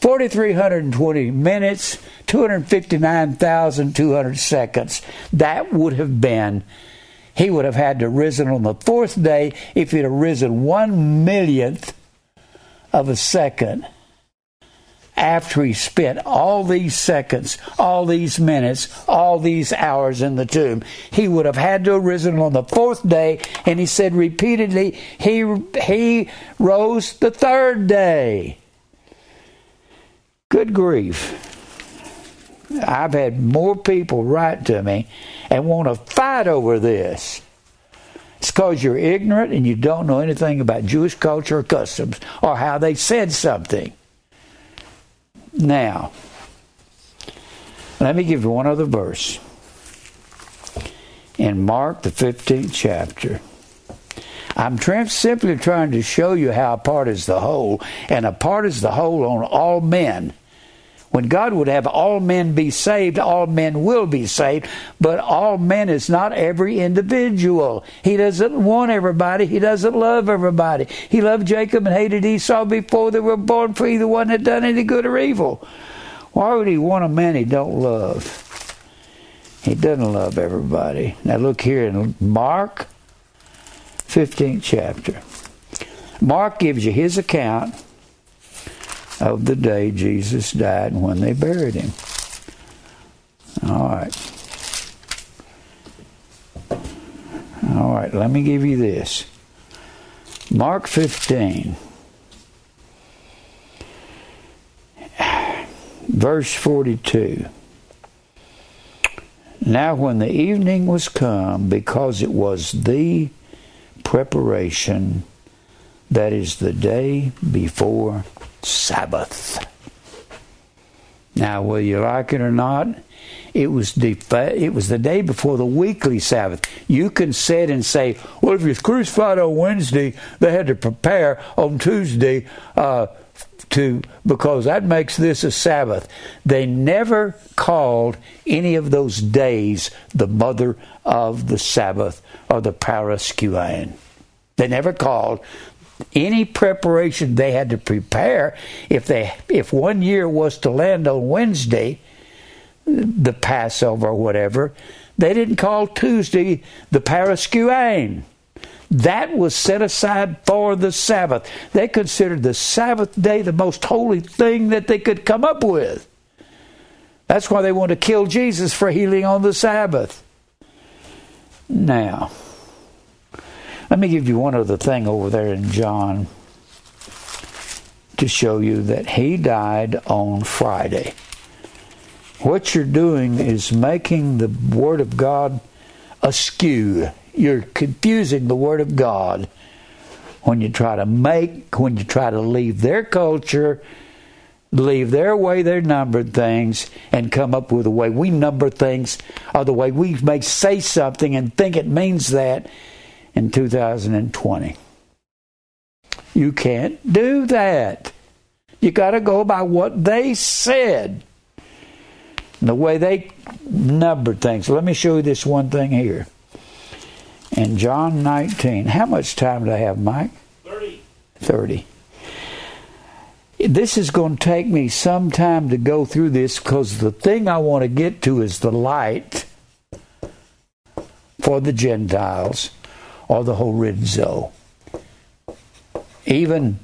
4,320 minutes, 259,200 seconds. That would have been, he would have had to risen on the fourth day if he'd have risen one millionth of a second after he spent all these seconds, all these minutes, all these hours in the tomb. He would have had to have risen on the fourth day, and he said repeatedly, he, he rose the third day. Good grief. I've had more people write to me and want to fight over this. It's because you're ignorant and you don't know anything about Jewish culture or customs or how they said something. Now, let me give you one other verse. In Mark, the 15th chapter, I'm simply trying to show you how a part is the whole, and a part is the whole on all men. When God would have all men be saved, all men will be saved, but all men is not every individual. He doesn't want everybody. He doesn't love everybody. He loved Jacob and hated Esau before they were born, for either one had done any good or evil. Why would he want a man he don't love? He doesn't love everybody. Now look here in Mark 15th chapter. Mark gives you his account of the day Jesus died and when they buried him. All right. All right, let me give you this. Mark 15, verse 42. Now, when the evening was come, because it was the preparation, that is the day before Sabbath. Now, whether you like it or not, it was the it was the day before the weekly Sabbath. You can sit and say, "Well, if was crucified on Wednesday, they had to prepare on Tuesday uh, to because that makes this a Sabbath." They never called any of those days the mother of the Sabbath or the paraskeuen. They never called any preparation they had to prepare if they if one year was to land on Wednesday the Passover or whatever they didn't call Tuesday the Paraskeuen that was set aside for the Sabbath. They considered the Sabbath day the most holy thing that they could come up with. That's why they want to kill Jesus for healing on the Sabbath. Now let me give you one other thing over there in John to show you that he died on Friday. What you're doing is making the Word of God askew. You're confusing the Word of God when you try to make, when you try to leave their culture, leave their way they numbered things, and come up with a way we number things, or the way we may say something and think it means that, in 2020. You can't do that. You got to go by what they said, the way they numbered things. Let me show you this one thing here. In John 19, how much time do I have, Mike? 30. 30. This is going to take me some time to go through this because the thing I want to get to is the light for the Gentiles or the horizo. Even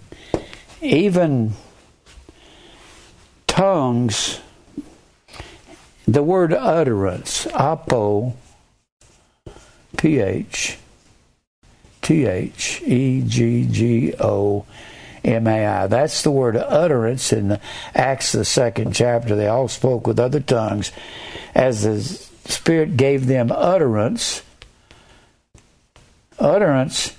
even tongues, the word utterance, apo, ph, t h e g g o m a i. That's the word utterance in Acts, the second chapter. They all spoke with other tongues as the Spirit gave them utterance utterance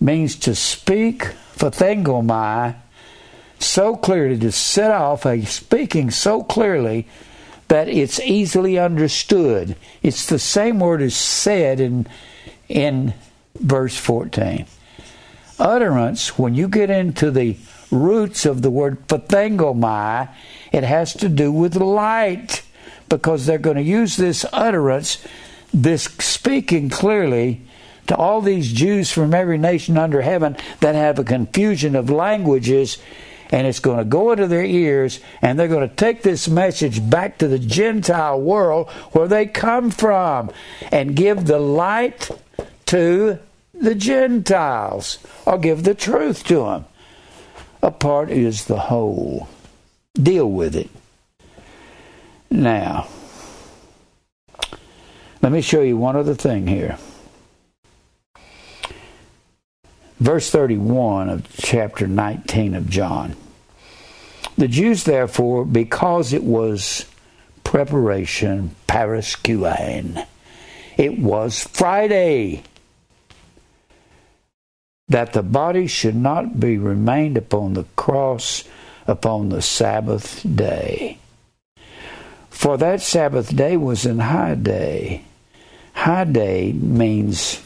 means to speak phthengomai so clearly, to set off a speaking so clearly that it's easily understood. It's the same word as said in in verse 14. Utterance, when you get into the roots of the word phthengomai, it has to do with light because they're going to use this utterance, this speaking clearly, to all these Jews from every nation under heaven that have a confusion of languages, and it's going to go into their ears, and they're going to take this message back to the Gentile world where they come from and give the light to the Gentiles, or give the truth to them. A part is the whole. deal with it. Now, let me show you one other thing here. Verse 31 of chapter 19 of John. The Jews, therefore, because it was preparation, paraskuein, it was Friday, that the body should not be remained upon the cross upon the Sabbath day. For that Sabbath day was an high day. High day means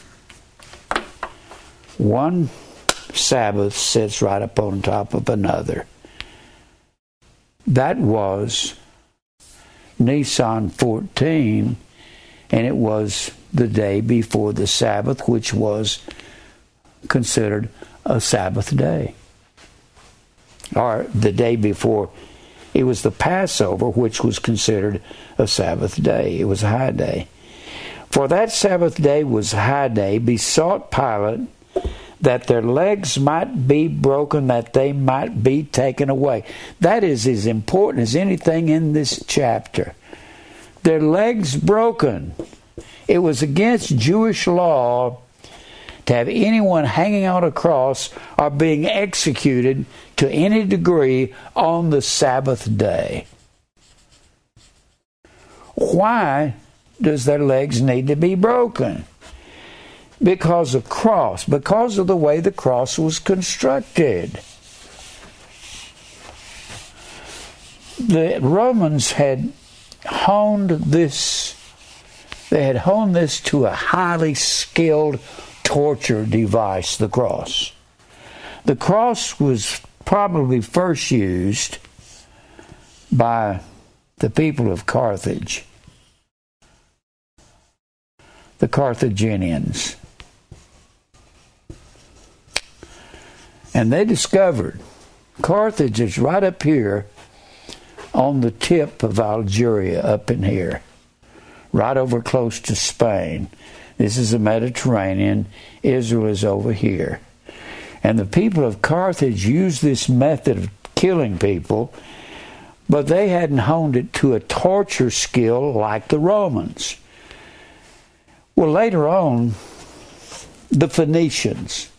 one Sabbath sits right upon top of another. That was Nisan 14, and it was the day before the Sabbath, which was considered a Sabbath day. Or the day before, it was the Passover, which was considered a Sabbath day. It was a high day. For that Sabbath day was high day, besought Pilate that their legs might be broken, that they might be taken away. That is as important as anything in this chapter. Their legs broken. It was against Jewish law to have anyone hanging on a cross or being executed to any degree on the Sabbath day. Why does their legs need to be broken? Because of cross, because of the way the cross was constructed. The Romans had honed this, they had honed this to a highly skilled torture device, the cross. The cross was probably first used by the people of Carthage, the Carthaginians. And they discovered Carthage is right up here on the tip of Algeria, up in here, right over close to Spain. This is the Mediterranean. Israel is over here. And the people of Carthage used this method of killing people, but they hadn't honed it to a torture skill like the Romans. Well, later on, the Phoenicians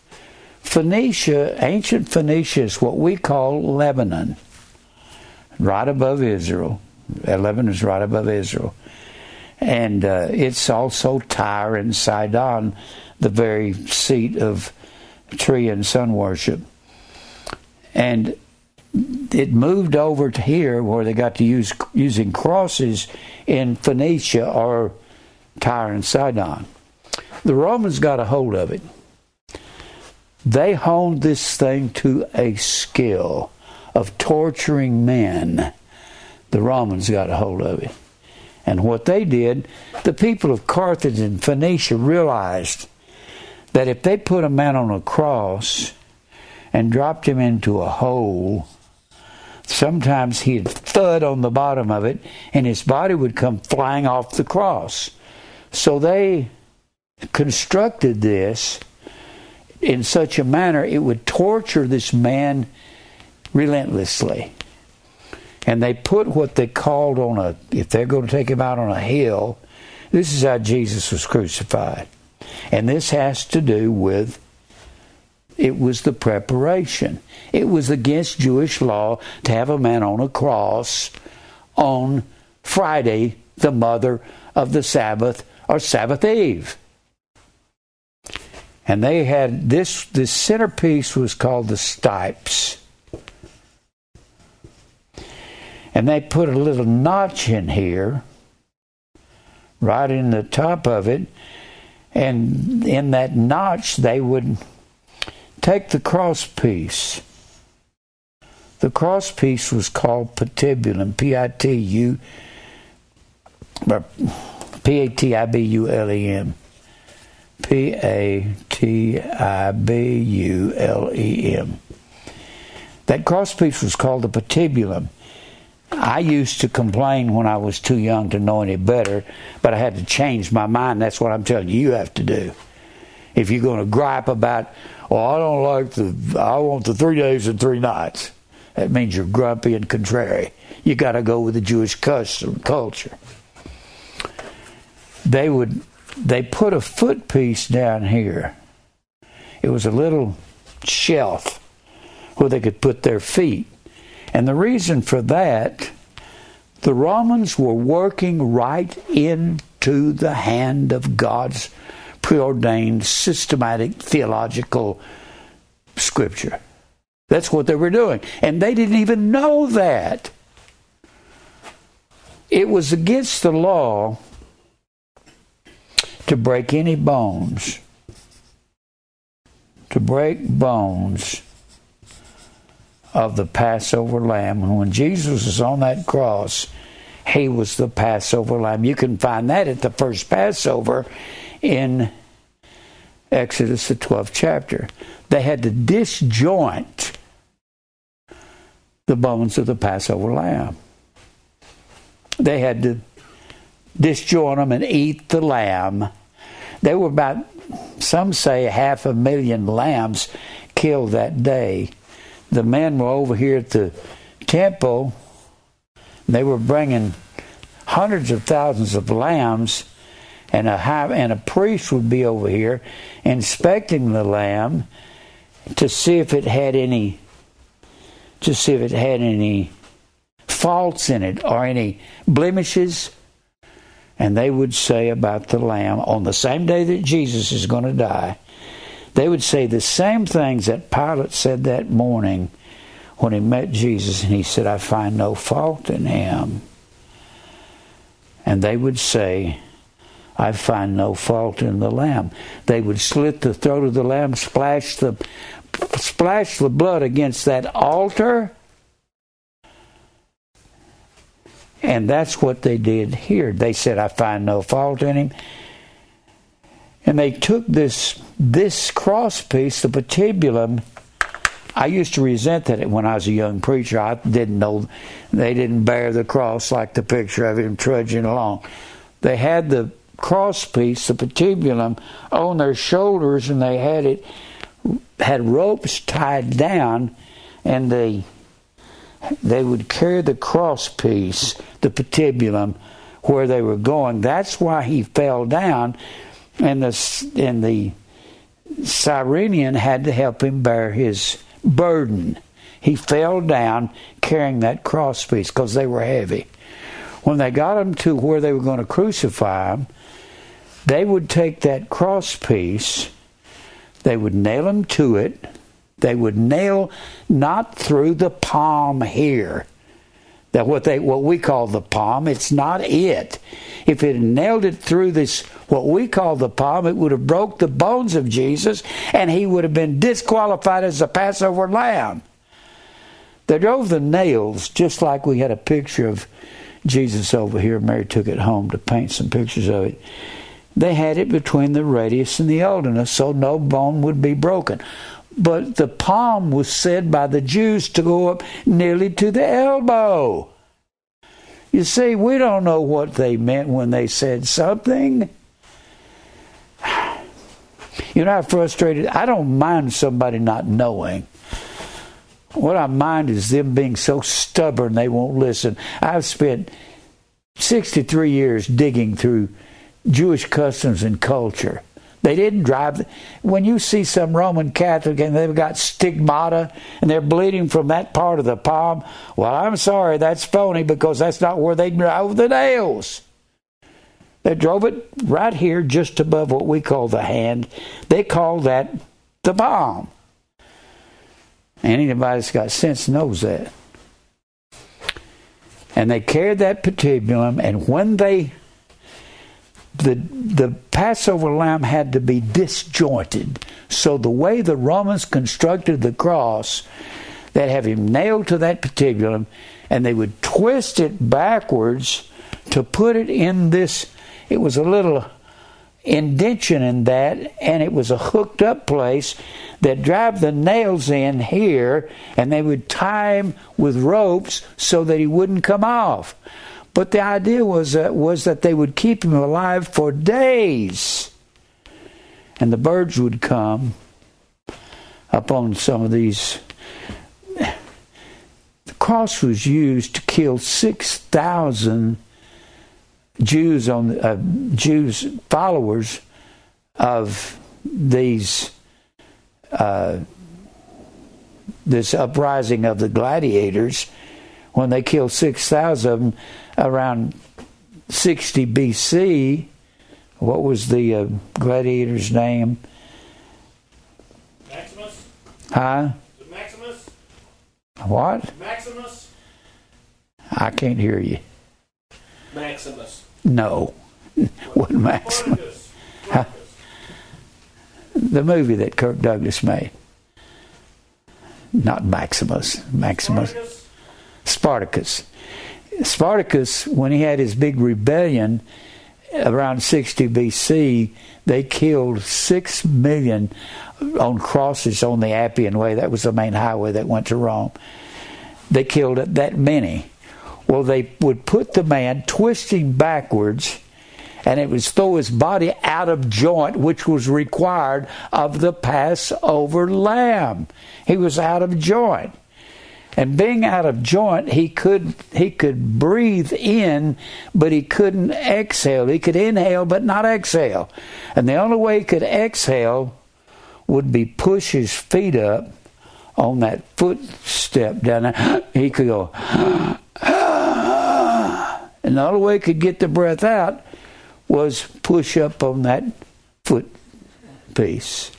Phoenicia, ancient Phoenicia is what we call Lebanon, right above Israel. Lebanon is right above Israel. And uh, it's also Tyre and Sidon, the very seat of tree and sun worship. And it moved over to here where they got to use using crosses in Phoenicia or Tyre and Sidon. The Romans got a hold of it they honed this thing to a skill of torturing men. The Romans got a hold of it. And what they did, the people of Carthage and Phoenicia realized that if they put a man on a cross and dropped him into a hole, sometimes he'd thud on the bottom of it and his body would come flying off the cross. So they constructed this in such a manner it would torture this man relentlessly. And they put what they called on a, if they're going to take him out on a hill, this is how Jesus was crucified. And this has to do with it was the preparation. It was against Jewish law to have a man on a cross on Friday, the mother of the Sabbath or Sabbath Eve and they had this this centerpiece was called the stipes. And they put a little notch in here right in the top of it. And in that notch they would take the cross piece. The cross piece was called patibulum p-i-t-u p-a-t-i-b-u-l-e-m P A T I B U L E M. That crosspiece was called the patibulum. I used to complain when I was too young to know any better, but I had to change my mind. That's what I'm telling you, you have to do. If you're going to gripe about, well, I don't like the, I want the three days and three nights. That means you're grumpy and contrary. You got to go with the Jewish custom culture. They would they put a foot piece down here. It was a little shelf where they could put their feet. And the reason for that, the Romans were working right into the hand of God's preordained systematic theological scripture. That's what they were doing. And they didn't even know that. It was against the law to break any bones. To break bones of the Passover lamb. And when Jesus was on that cross, he was the Passover lamb. You can find that at the first Passover in Exodus, the 12th chapter. They had to disjoint the bones of the Passover lamb. They had to disjoint them and eat the lamb. There were about, some say, half a million lambs killed that day. The men were over here at the temple. They were bringing hundreds of thousands of lambs, and a high, and a priest would be over here inspecting the lamb to see if it had any to see if it had any faults in it or any blemishes. And they would say about the Lamb on the same day that Jesus is going to die, they would say the same things that Pilate said that morning when he met Jesus and he said, I find no fault in him. And they would say, I find no fault in the lamb. They would slit the throat of the lamb, splash the splash the blood against that altar. And that's what they did here. They said, I find no fault in him. And they took this this cross piece, the patibulum. I used to resent that when I was a young preacher. I didn't know they didn't bear the cross like the picture of him trudging along. They had the cross piece, the patibulum, on their shoulders, and they had it had ropes tied down, and they they would carry the cross piece, the patibulum, where they were going. That's why he fell down, and the and the Cyrenian had to help him bear his burden. He fell down carrying that cross piece because they were heavy. When they got him to where they were going to crucify him, they would take that cross piece they would nail him to it. They would nail not through the palm here. That what they what we call the palm, it's not it. If it nailed it through this what we call the palm, it would have broke the bones of Jesus and he would have been disqualified as a Passover lamb. They drove the nails just like we had a picture of Jesus over here. Mary took it home to paint some pictures of it. They had it between the radius and the ulna, so no bone would be broken. But the palm was said by the Jews to go up nearly to the elbow. You see, we don't know what they meant when they said something. You know how frustrated? I don't mind somebody not knowing. What I mind is them being so stubborn they won't listen. I've spent 63 years digging through Jewish customs and culture. They didn't drive. When you see some Roman Catholic and they've got stigmata and they're bleeding from that part of the palm, well, I'm sorry, that's phony because that's not where they drove the nails. They drove it right here, just above what we call the hand. They call that the palm. Anybody that's got sense knows that. And they carried that patibulum, and when they the the Passover lamb had to be disjointed. So the way the Romans constructed the cross, they'd have him nailed to that patibulum, and they would twist it backwards to put it in this. It was a little indention in that, and it was a hooked up place that drive the nails in here, and they would tie him with ropes so that he wouldn't come off. But the idea was uh, was that they would keep him alive for days, and the birds would come up on some of these. The cross was used to kill 6,000 Jews on uh, Jews followers of these uh, this uprising of the gladiators. When they killed 6,000 of them around 60 BC. What was the uh, gladiator's name? Maximus? Huh? Maximus? What? Maximus? I can't hear you. Maximus. No. what Maximus? Max. Spartacus. Spartacus. The movie that Kirk Douglas made. Not Maximus. Maximus. Spartacus. Spartacus. Spartacus, when he had his big rebellion around 60 BC, they killed six million on crosses on the Appian Way. That was the main highway that went to Rome. They killed that many. Well, they would put the man twisting backwards, and it was throw his body out of joint, which was required of the Passover lamb. He was out of joint and being out of joint he could he could breathe in but he couldn't exhale. He could inhale but not exhale. And the only way he could exhale would be push his feet up on that footstep down there. He could go and the only way he could get the breath out was push up on that foot piece.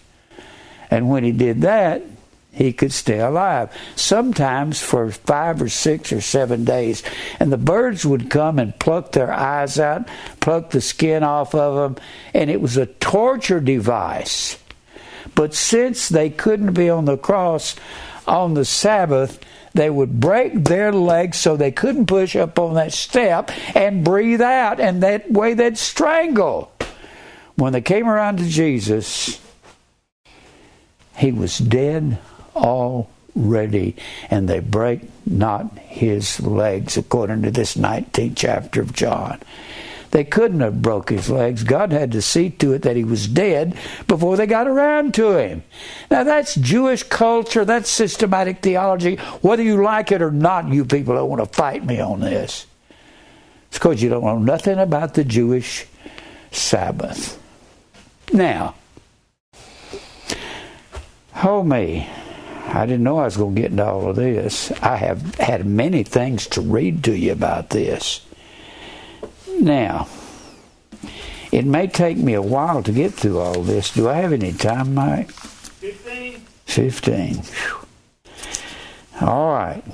And when he did that he could stay alive. Sometimes for five or six or seven days. And the birds would come and pluck their eyes out, pluck the skin off of them, and it was a torture device. But since they couldn't be on the cross on the Sabbath, they would break their legs so they couldn't push up on that step and breathe out, and that way they'd strangle. When they came around to Jesus, he was dead already, and they break not his legs, according to this 19th chapter of John. They couldn't have broke his legs. God had to see to it that he was dead before they got around to him. Now that's Jewish culture, that's systematic theology. Whether you like it or not, you people don't want to fight me on this. It's because you don't know nothing about the Jewish Sabbath. Now, me. I didn't know I was going to get into all of this. I have had many things to read to you about this. Now, it may take me a while to get through all this. Do I have any time, Mike? 15. 15. All right.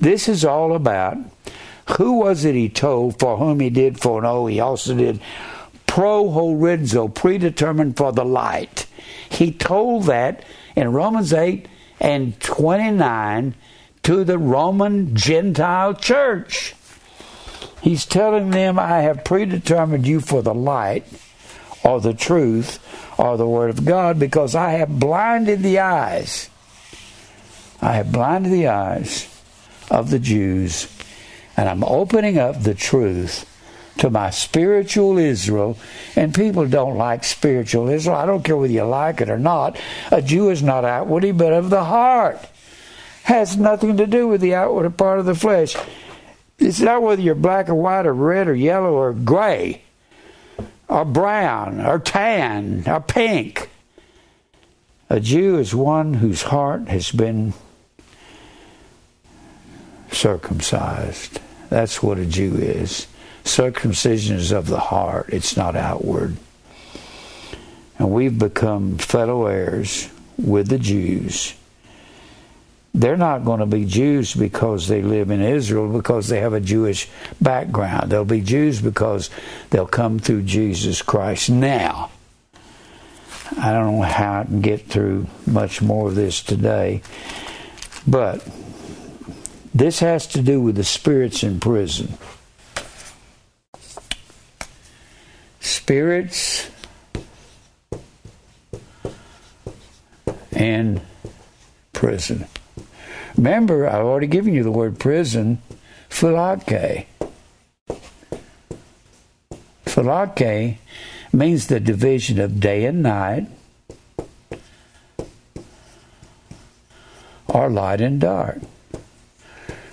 This is all about who was it he told for whom he did for foreknow. He also did pro prohorizo, predetermined for the light. He told that in Romans 8 and 29 to the Roman Gentile church. He's telling them, I have predetermined you for the light or the truth or the Word of God because I have blinded the eyes. I have blinded the eyes of the Jews and I'm opening up the truth to my spiritual Israel, and people don't like spiritual Israel. I don't care whether you like it or not. A Jew is not outwardly, but of the heart. Has nothing to do with the outward part of the flesh. It's not whether you're black or white or red or yellow or gray or brown or tan or pink. A Jew is one whose heart has been circumcised. That's what a Jew is. Circumcision is of the heart, it's not outward. And we've become fellow heirs with the Jews. They're not going to be Jews because they live in Israel, because they have a Jewish background. They'll be Jews because they'll come through Jesus Christ. Now, I don't know how I can get through much more of this today, but this has to do with the spirits in prison. Spirits and prison. Remember, I've already given you the word prison, philake. Philake means the division of day and night, or light and dark.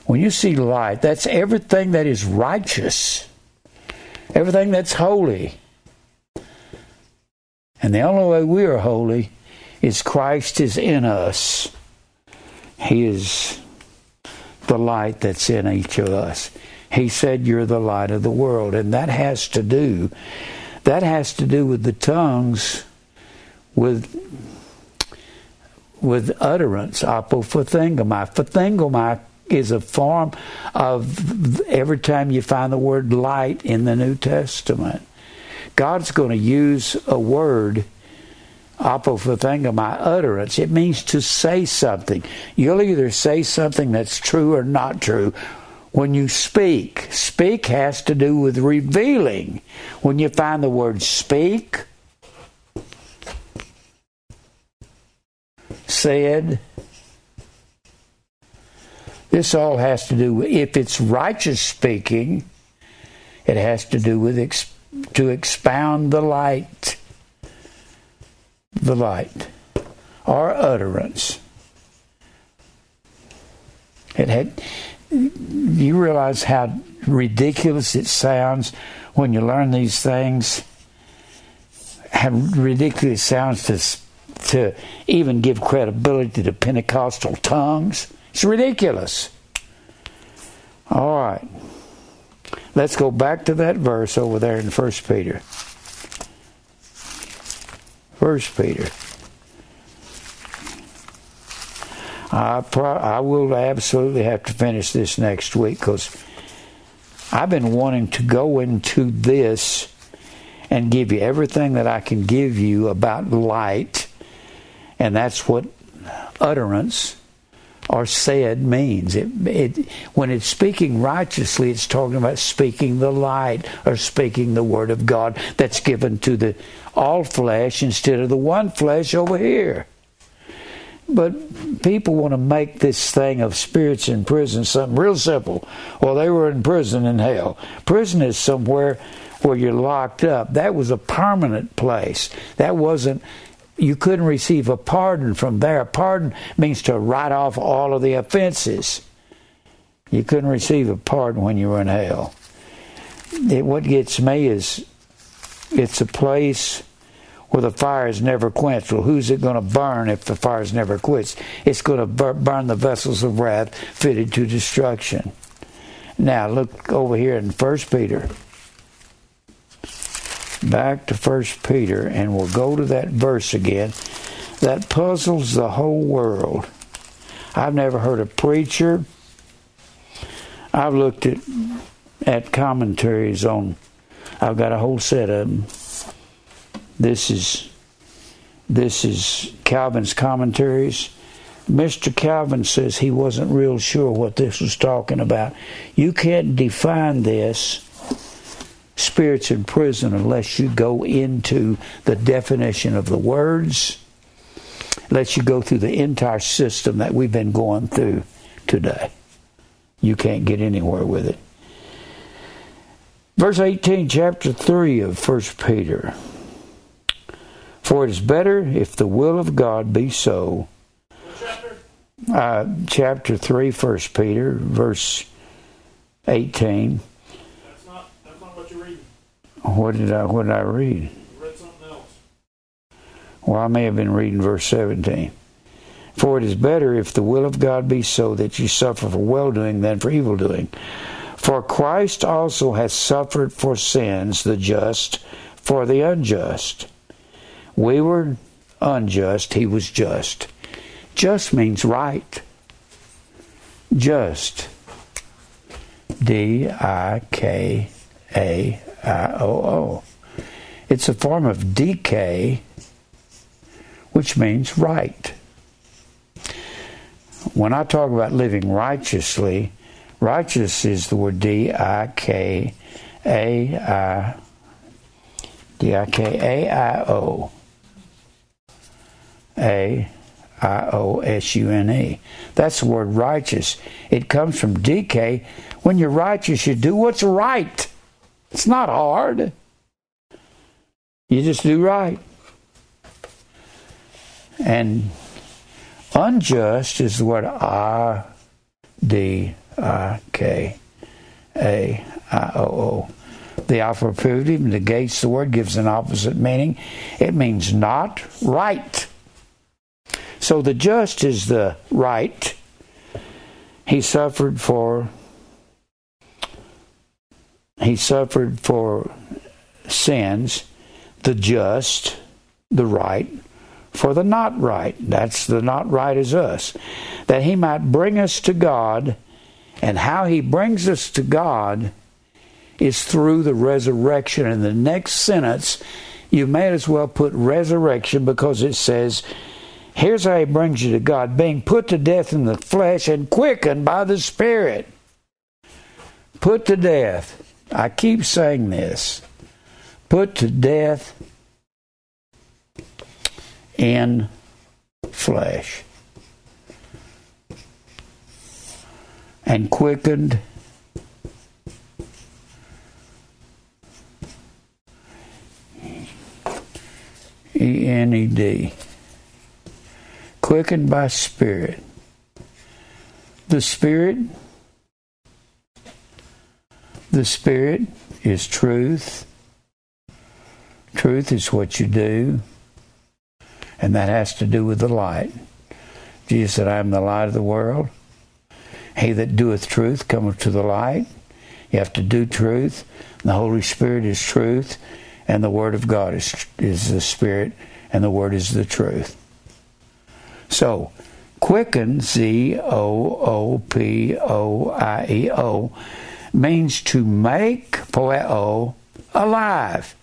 When you see light, that's everything that is righteous, everything that's holy. And the only way we are holy is Christ is in us. He is the light that's in each of us. He said, You're the light of the world. And that has to do, that has to do with the tongues, with with utterance, apophthegmai. Phthegmai is a form of every time you find the word light in the New Testament. God's going to use a word, apophthegmai, utterance. It means to say something. You'll either say something that's true or not true. When you speak, speak has to do with revealing. When you find the word speak, said. This all has to do with, if it's righteous speaking, it has to do with ex, to expound the light, the light, or utterance. It had, you realize how ridiculous it sounds when you learn these things? How ridiculous it sounds to to even give credibility to Pentecostal tongues. It's ridiculous. All right. Let's go back to that verse over there in 1 Peter. 1 Peter. I, pro- I will absolutely have to finish this next week because I've been wanting to go into this and give you everything that I can give you about light and that's what utterance or said means. It, it, when it's speaking righteously, it's talking about speaking the light or speaking the word of God that's given to the all flesh instead of the one flesh over here. But people want to make this thing of spirits in prison something real simple. Well, they were in prison in hell. Prison is somewhere where you're locked up. That was a permanent place. That wasn't you couldn't receive a pardon from there. A pardon means to write off all of the offenses. You couldn't receive a pardon when you were in hell. It, what gets me is it's a place where the fire is never quenched. Well, who's it going to burn if the fire is never quenched? It's going to burn the vessels of wrath fitted to destruction. Now, look over here in First Peter back to First Peter, and we'll go to that verse again that puzzles the whole world. I've never heard a preacher. I've looked at at commentaries on. I've got a whole set of them. This is this is Calvin's commentaries. Mr. Calvin says he wasn't real sure what this was talking about. You can't define this spirits in prison unless you go into the definition of the words, unless you go through the entire system that we've been going through today. You can't get anywhere with it. Verse 18, chapter 3 of 1 Peter. For it is better if the will of God be so. Chapter? Uh, chapter 3, 1 Peter, verse 18. What did I what did I read? read something else. Well, I may have been reading verse 17. For it is better if the will of God be so that you suffer for well doing than for evil doing. For Christ also has suffered for sins, the just, for the unjust. We were unjust, he was just. Just means right. Just. D I K A O O. It's a form of DK, which means right. When I talk about living righteously, righteous is the word D I K A I D I K A I O A I O S U N E. That's the word righteous. It comes from DK. When you're righteous, you do what's right. It's not hard. You just do right. And unjust is word I D I K A I O O. The affirmative negates the word, gives an opposite meaning. It means not right. So the just is the right. He suffered for he suffered for sins, the just, the right, for the not right. That's the not right is us. That he might bring us to God, and how he brings us to God is through the resurrection. In the next sentence, you may as well put resurrection because it says, Here's how he brings you to God being put to death in the flesh and quickened by the Spirit. Put to death. I keep saying this. Put to death in flesh. And quickened E N E D. Quickened by Spirit. The Spirit, the Spirit is truth. Truth is what you do, and that has to do with the light. Jesus said, I am the light of the world. He that doeth truth cometh to the light. You have to do truth. The Holy Spirit is truth and the Word of God is, is the Spirit, and the Word is the truth. So, quicken, Z O O P O I E O, means to make poeo alive.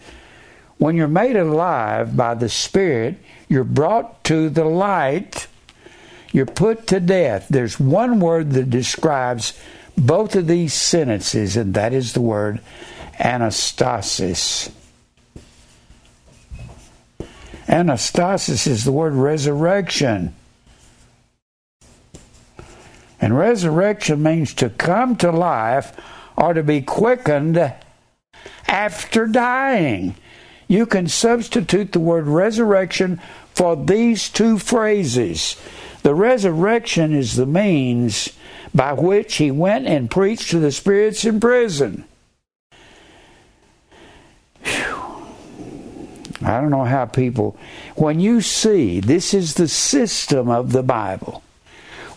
When you're made alive by the Spirit, you're brought to the light, you're put to death. There's one word that describes both of these sentences, and that is the word anastasis. Anastasis is the word resurrection. And resurrection means to come to life or to be quickened after dying. You can substitute the word resurrection for these two phrases. The resurrection is the means by which he went and preached to the spirits in prison. I don't know how people, when you see, this is the system of the Bible.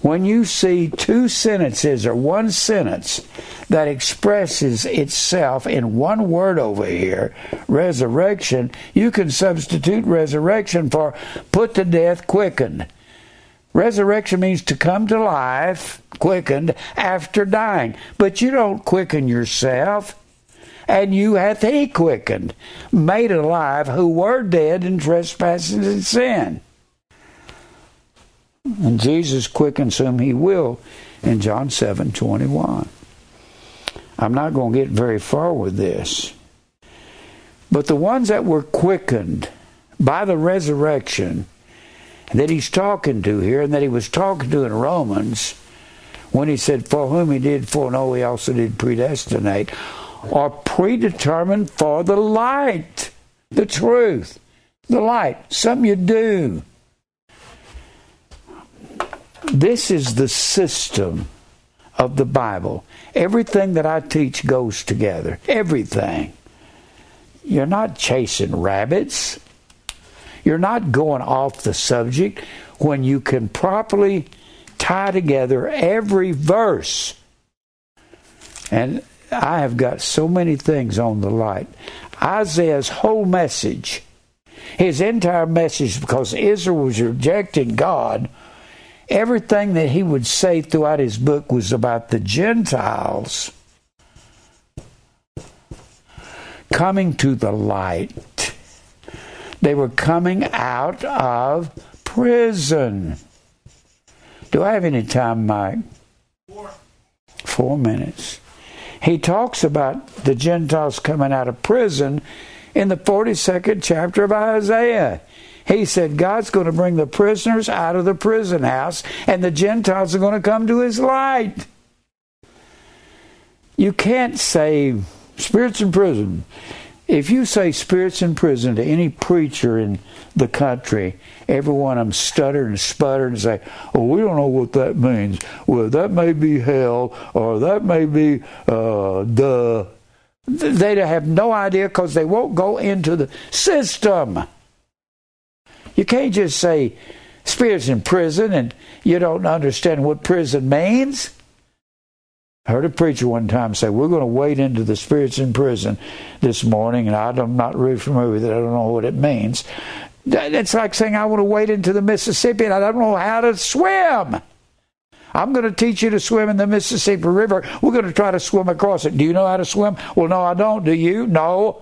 When you see two sentences or one sentence that expresses itself in one word over here, resurrection, you can substitute resurrection for put to death, quickened. Resurrection means to come to life, quickened, after dying. But you don't quicken yourself and you hath he quickened, made alive, who were dead in trespasses and sin. And Jesus quickens whom he will in John 7 21. I'm not going to get very far with this. But the ones that were quickened by the resurrection that he's talking to here and that he was talking to in Romans when he said, For whom he did foreknow, he also did predestinate are predetermined for the light, the truth, the light, something you do. This is the system of the Bible. Everything that I teach goes together. Everything. You're not chasing rabbits. You're not going off the subject when you can properly tie together every verse. And I have got so many things on the light. Isaiah's whole message, his entire message, because Israel was rejecting God, everything that he would say throughout his book was about the Gentiles coming to the light. They were coming out of prison. Do I have any time, Mike? Four. Four minutes he talks about the Gentiles coming out of prison in the 42nd chapter of Isaiah. He said God's going to bring the prisoners out of the prison house and the Gentiles are going to come to his light. You can't say spirits in prison. if you say spirits in prison to any preacher in the country, every one of them stutter and sputter and say, "Oh, we don't know what that means. Well, that may be hell, or that may be uh, the." They have no idea because they won't go into the system. You can't just say spirits in prison and you don't understand what prison means. I heard a preacher one time say, We're going to wade into the spirits in prison this morning, and I'm not really familiar with it. I don't know what it means. It's like saying, I want to wade into the Mississippi and I don't know how to swim. I'm going to teach you to swim in the Mississippi River. We're going to try to swim across it. Do you know how to swim? Well, no, I don't. Do you? No.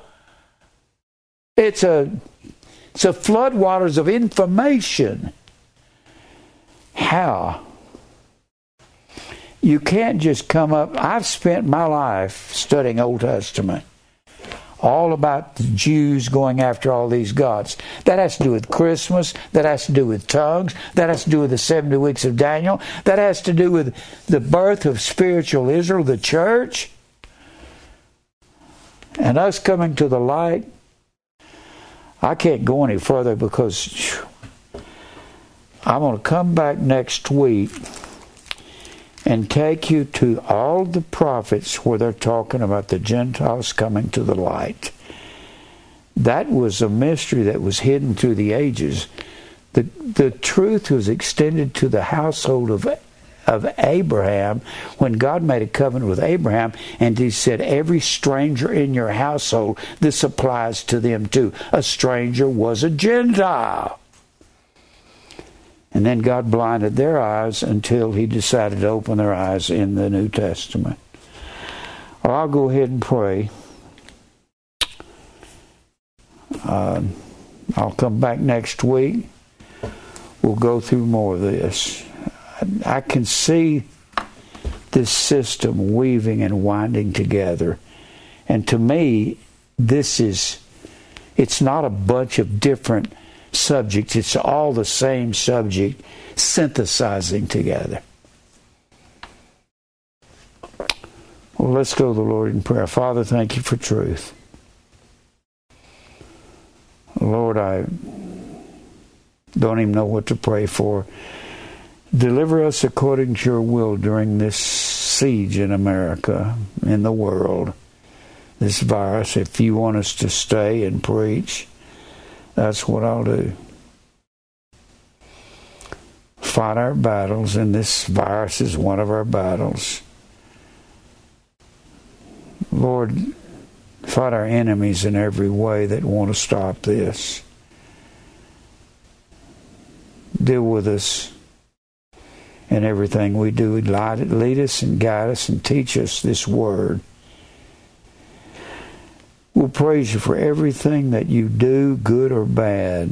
It's a it's a floodwaters of information. How? You can't just come up. I've spent my life studying Old Testament. All about the Jews going after all these gods. That has to do with Christmas. That has to do with tongues. That has to do with the 70 weeks of Daniel. That has to do with the birth of spiritual Israel, the church. And us coming to the light. I can't go any further because I'm going to come back next week and take you to all the prophets where they're talking about the Gentiles coming to the light. That was a mystery that was hidden through the ages. The, the truth was extended to the household of, of Abraham when God made a covenant with Abraham and he said, Every stranger in your household, this applies to them too. A stranger was a Gentile. And then God blinded their eyes until He decided to open their eyes in the New Testament. Well, I'll go ahead and pray. Uh, I'll come back next week. We'll go through more of this. I can see this system weaving and winding together. And to me, this is, it's not a bunch of different subjects. It's all the same subject synthesizing together. Well, let's go to the Lord in prayer. Father, thank you for truth. Lord, I don't even know what to pray for. Deliver us according to your will during this siege in America, in the world, this virus. If you want us to stay and preach, that's what I'll do. Fight our battles, and this virus is one of our battles. Lord, fight our enemies in every way that want to stop this. Deal with us in everything we do. Lead us and guide us and teach us this word. We'll praise you for everything that you do, good or bad.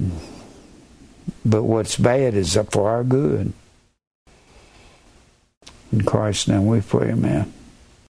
But what's bad is up for our good. In Christ's name we pray, amen.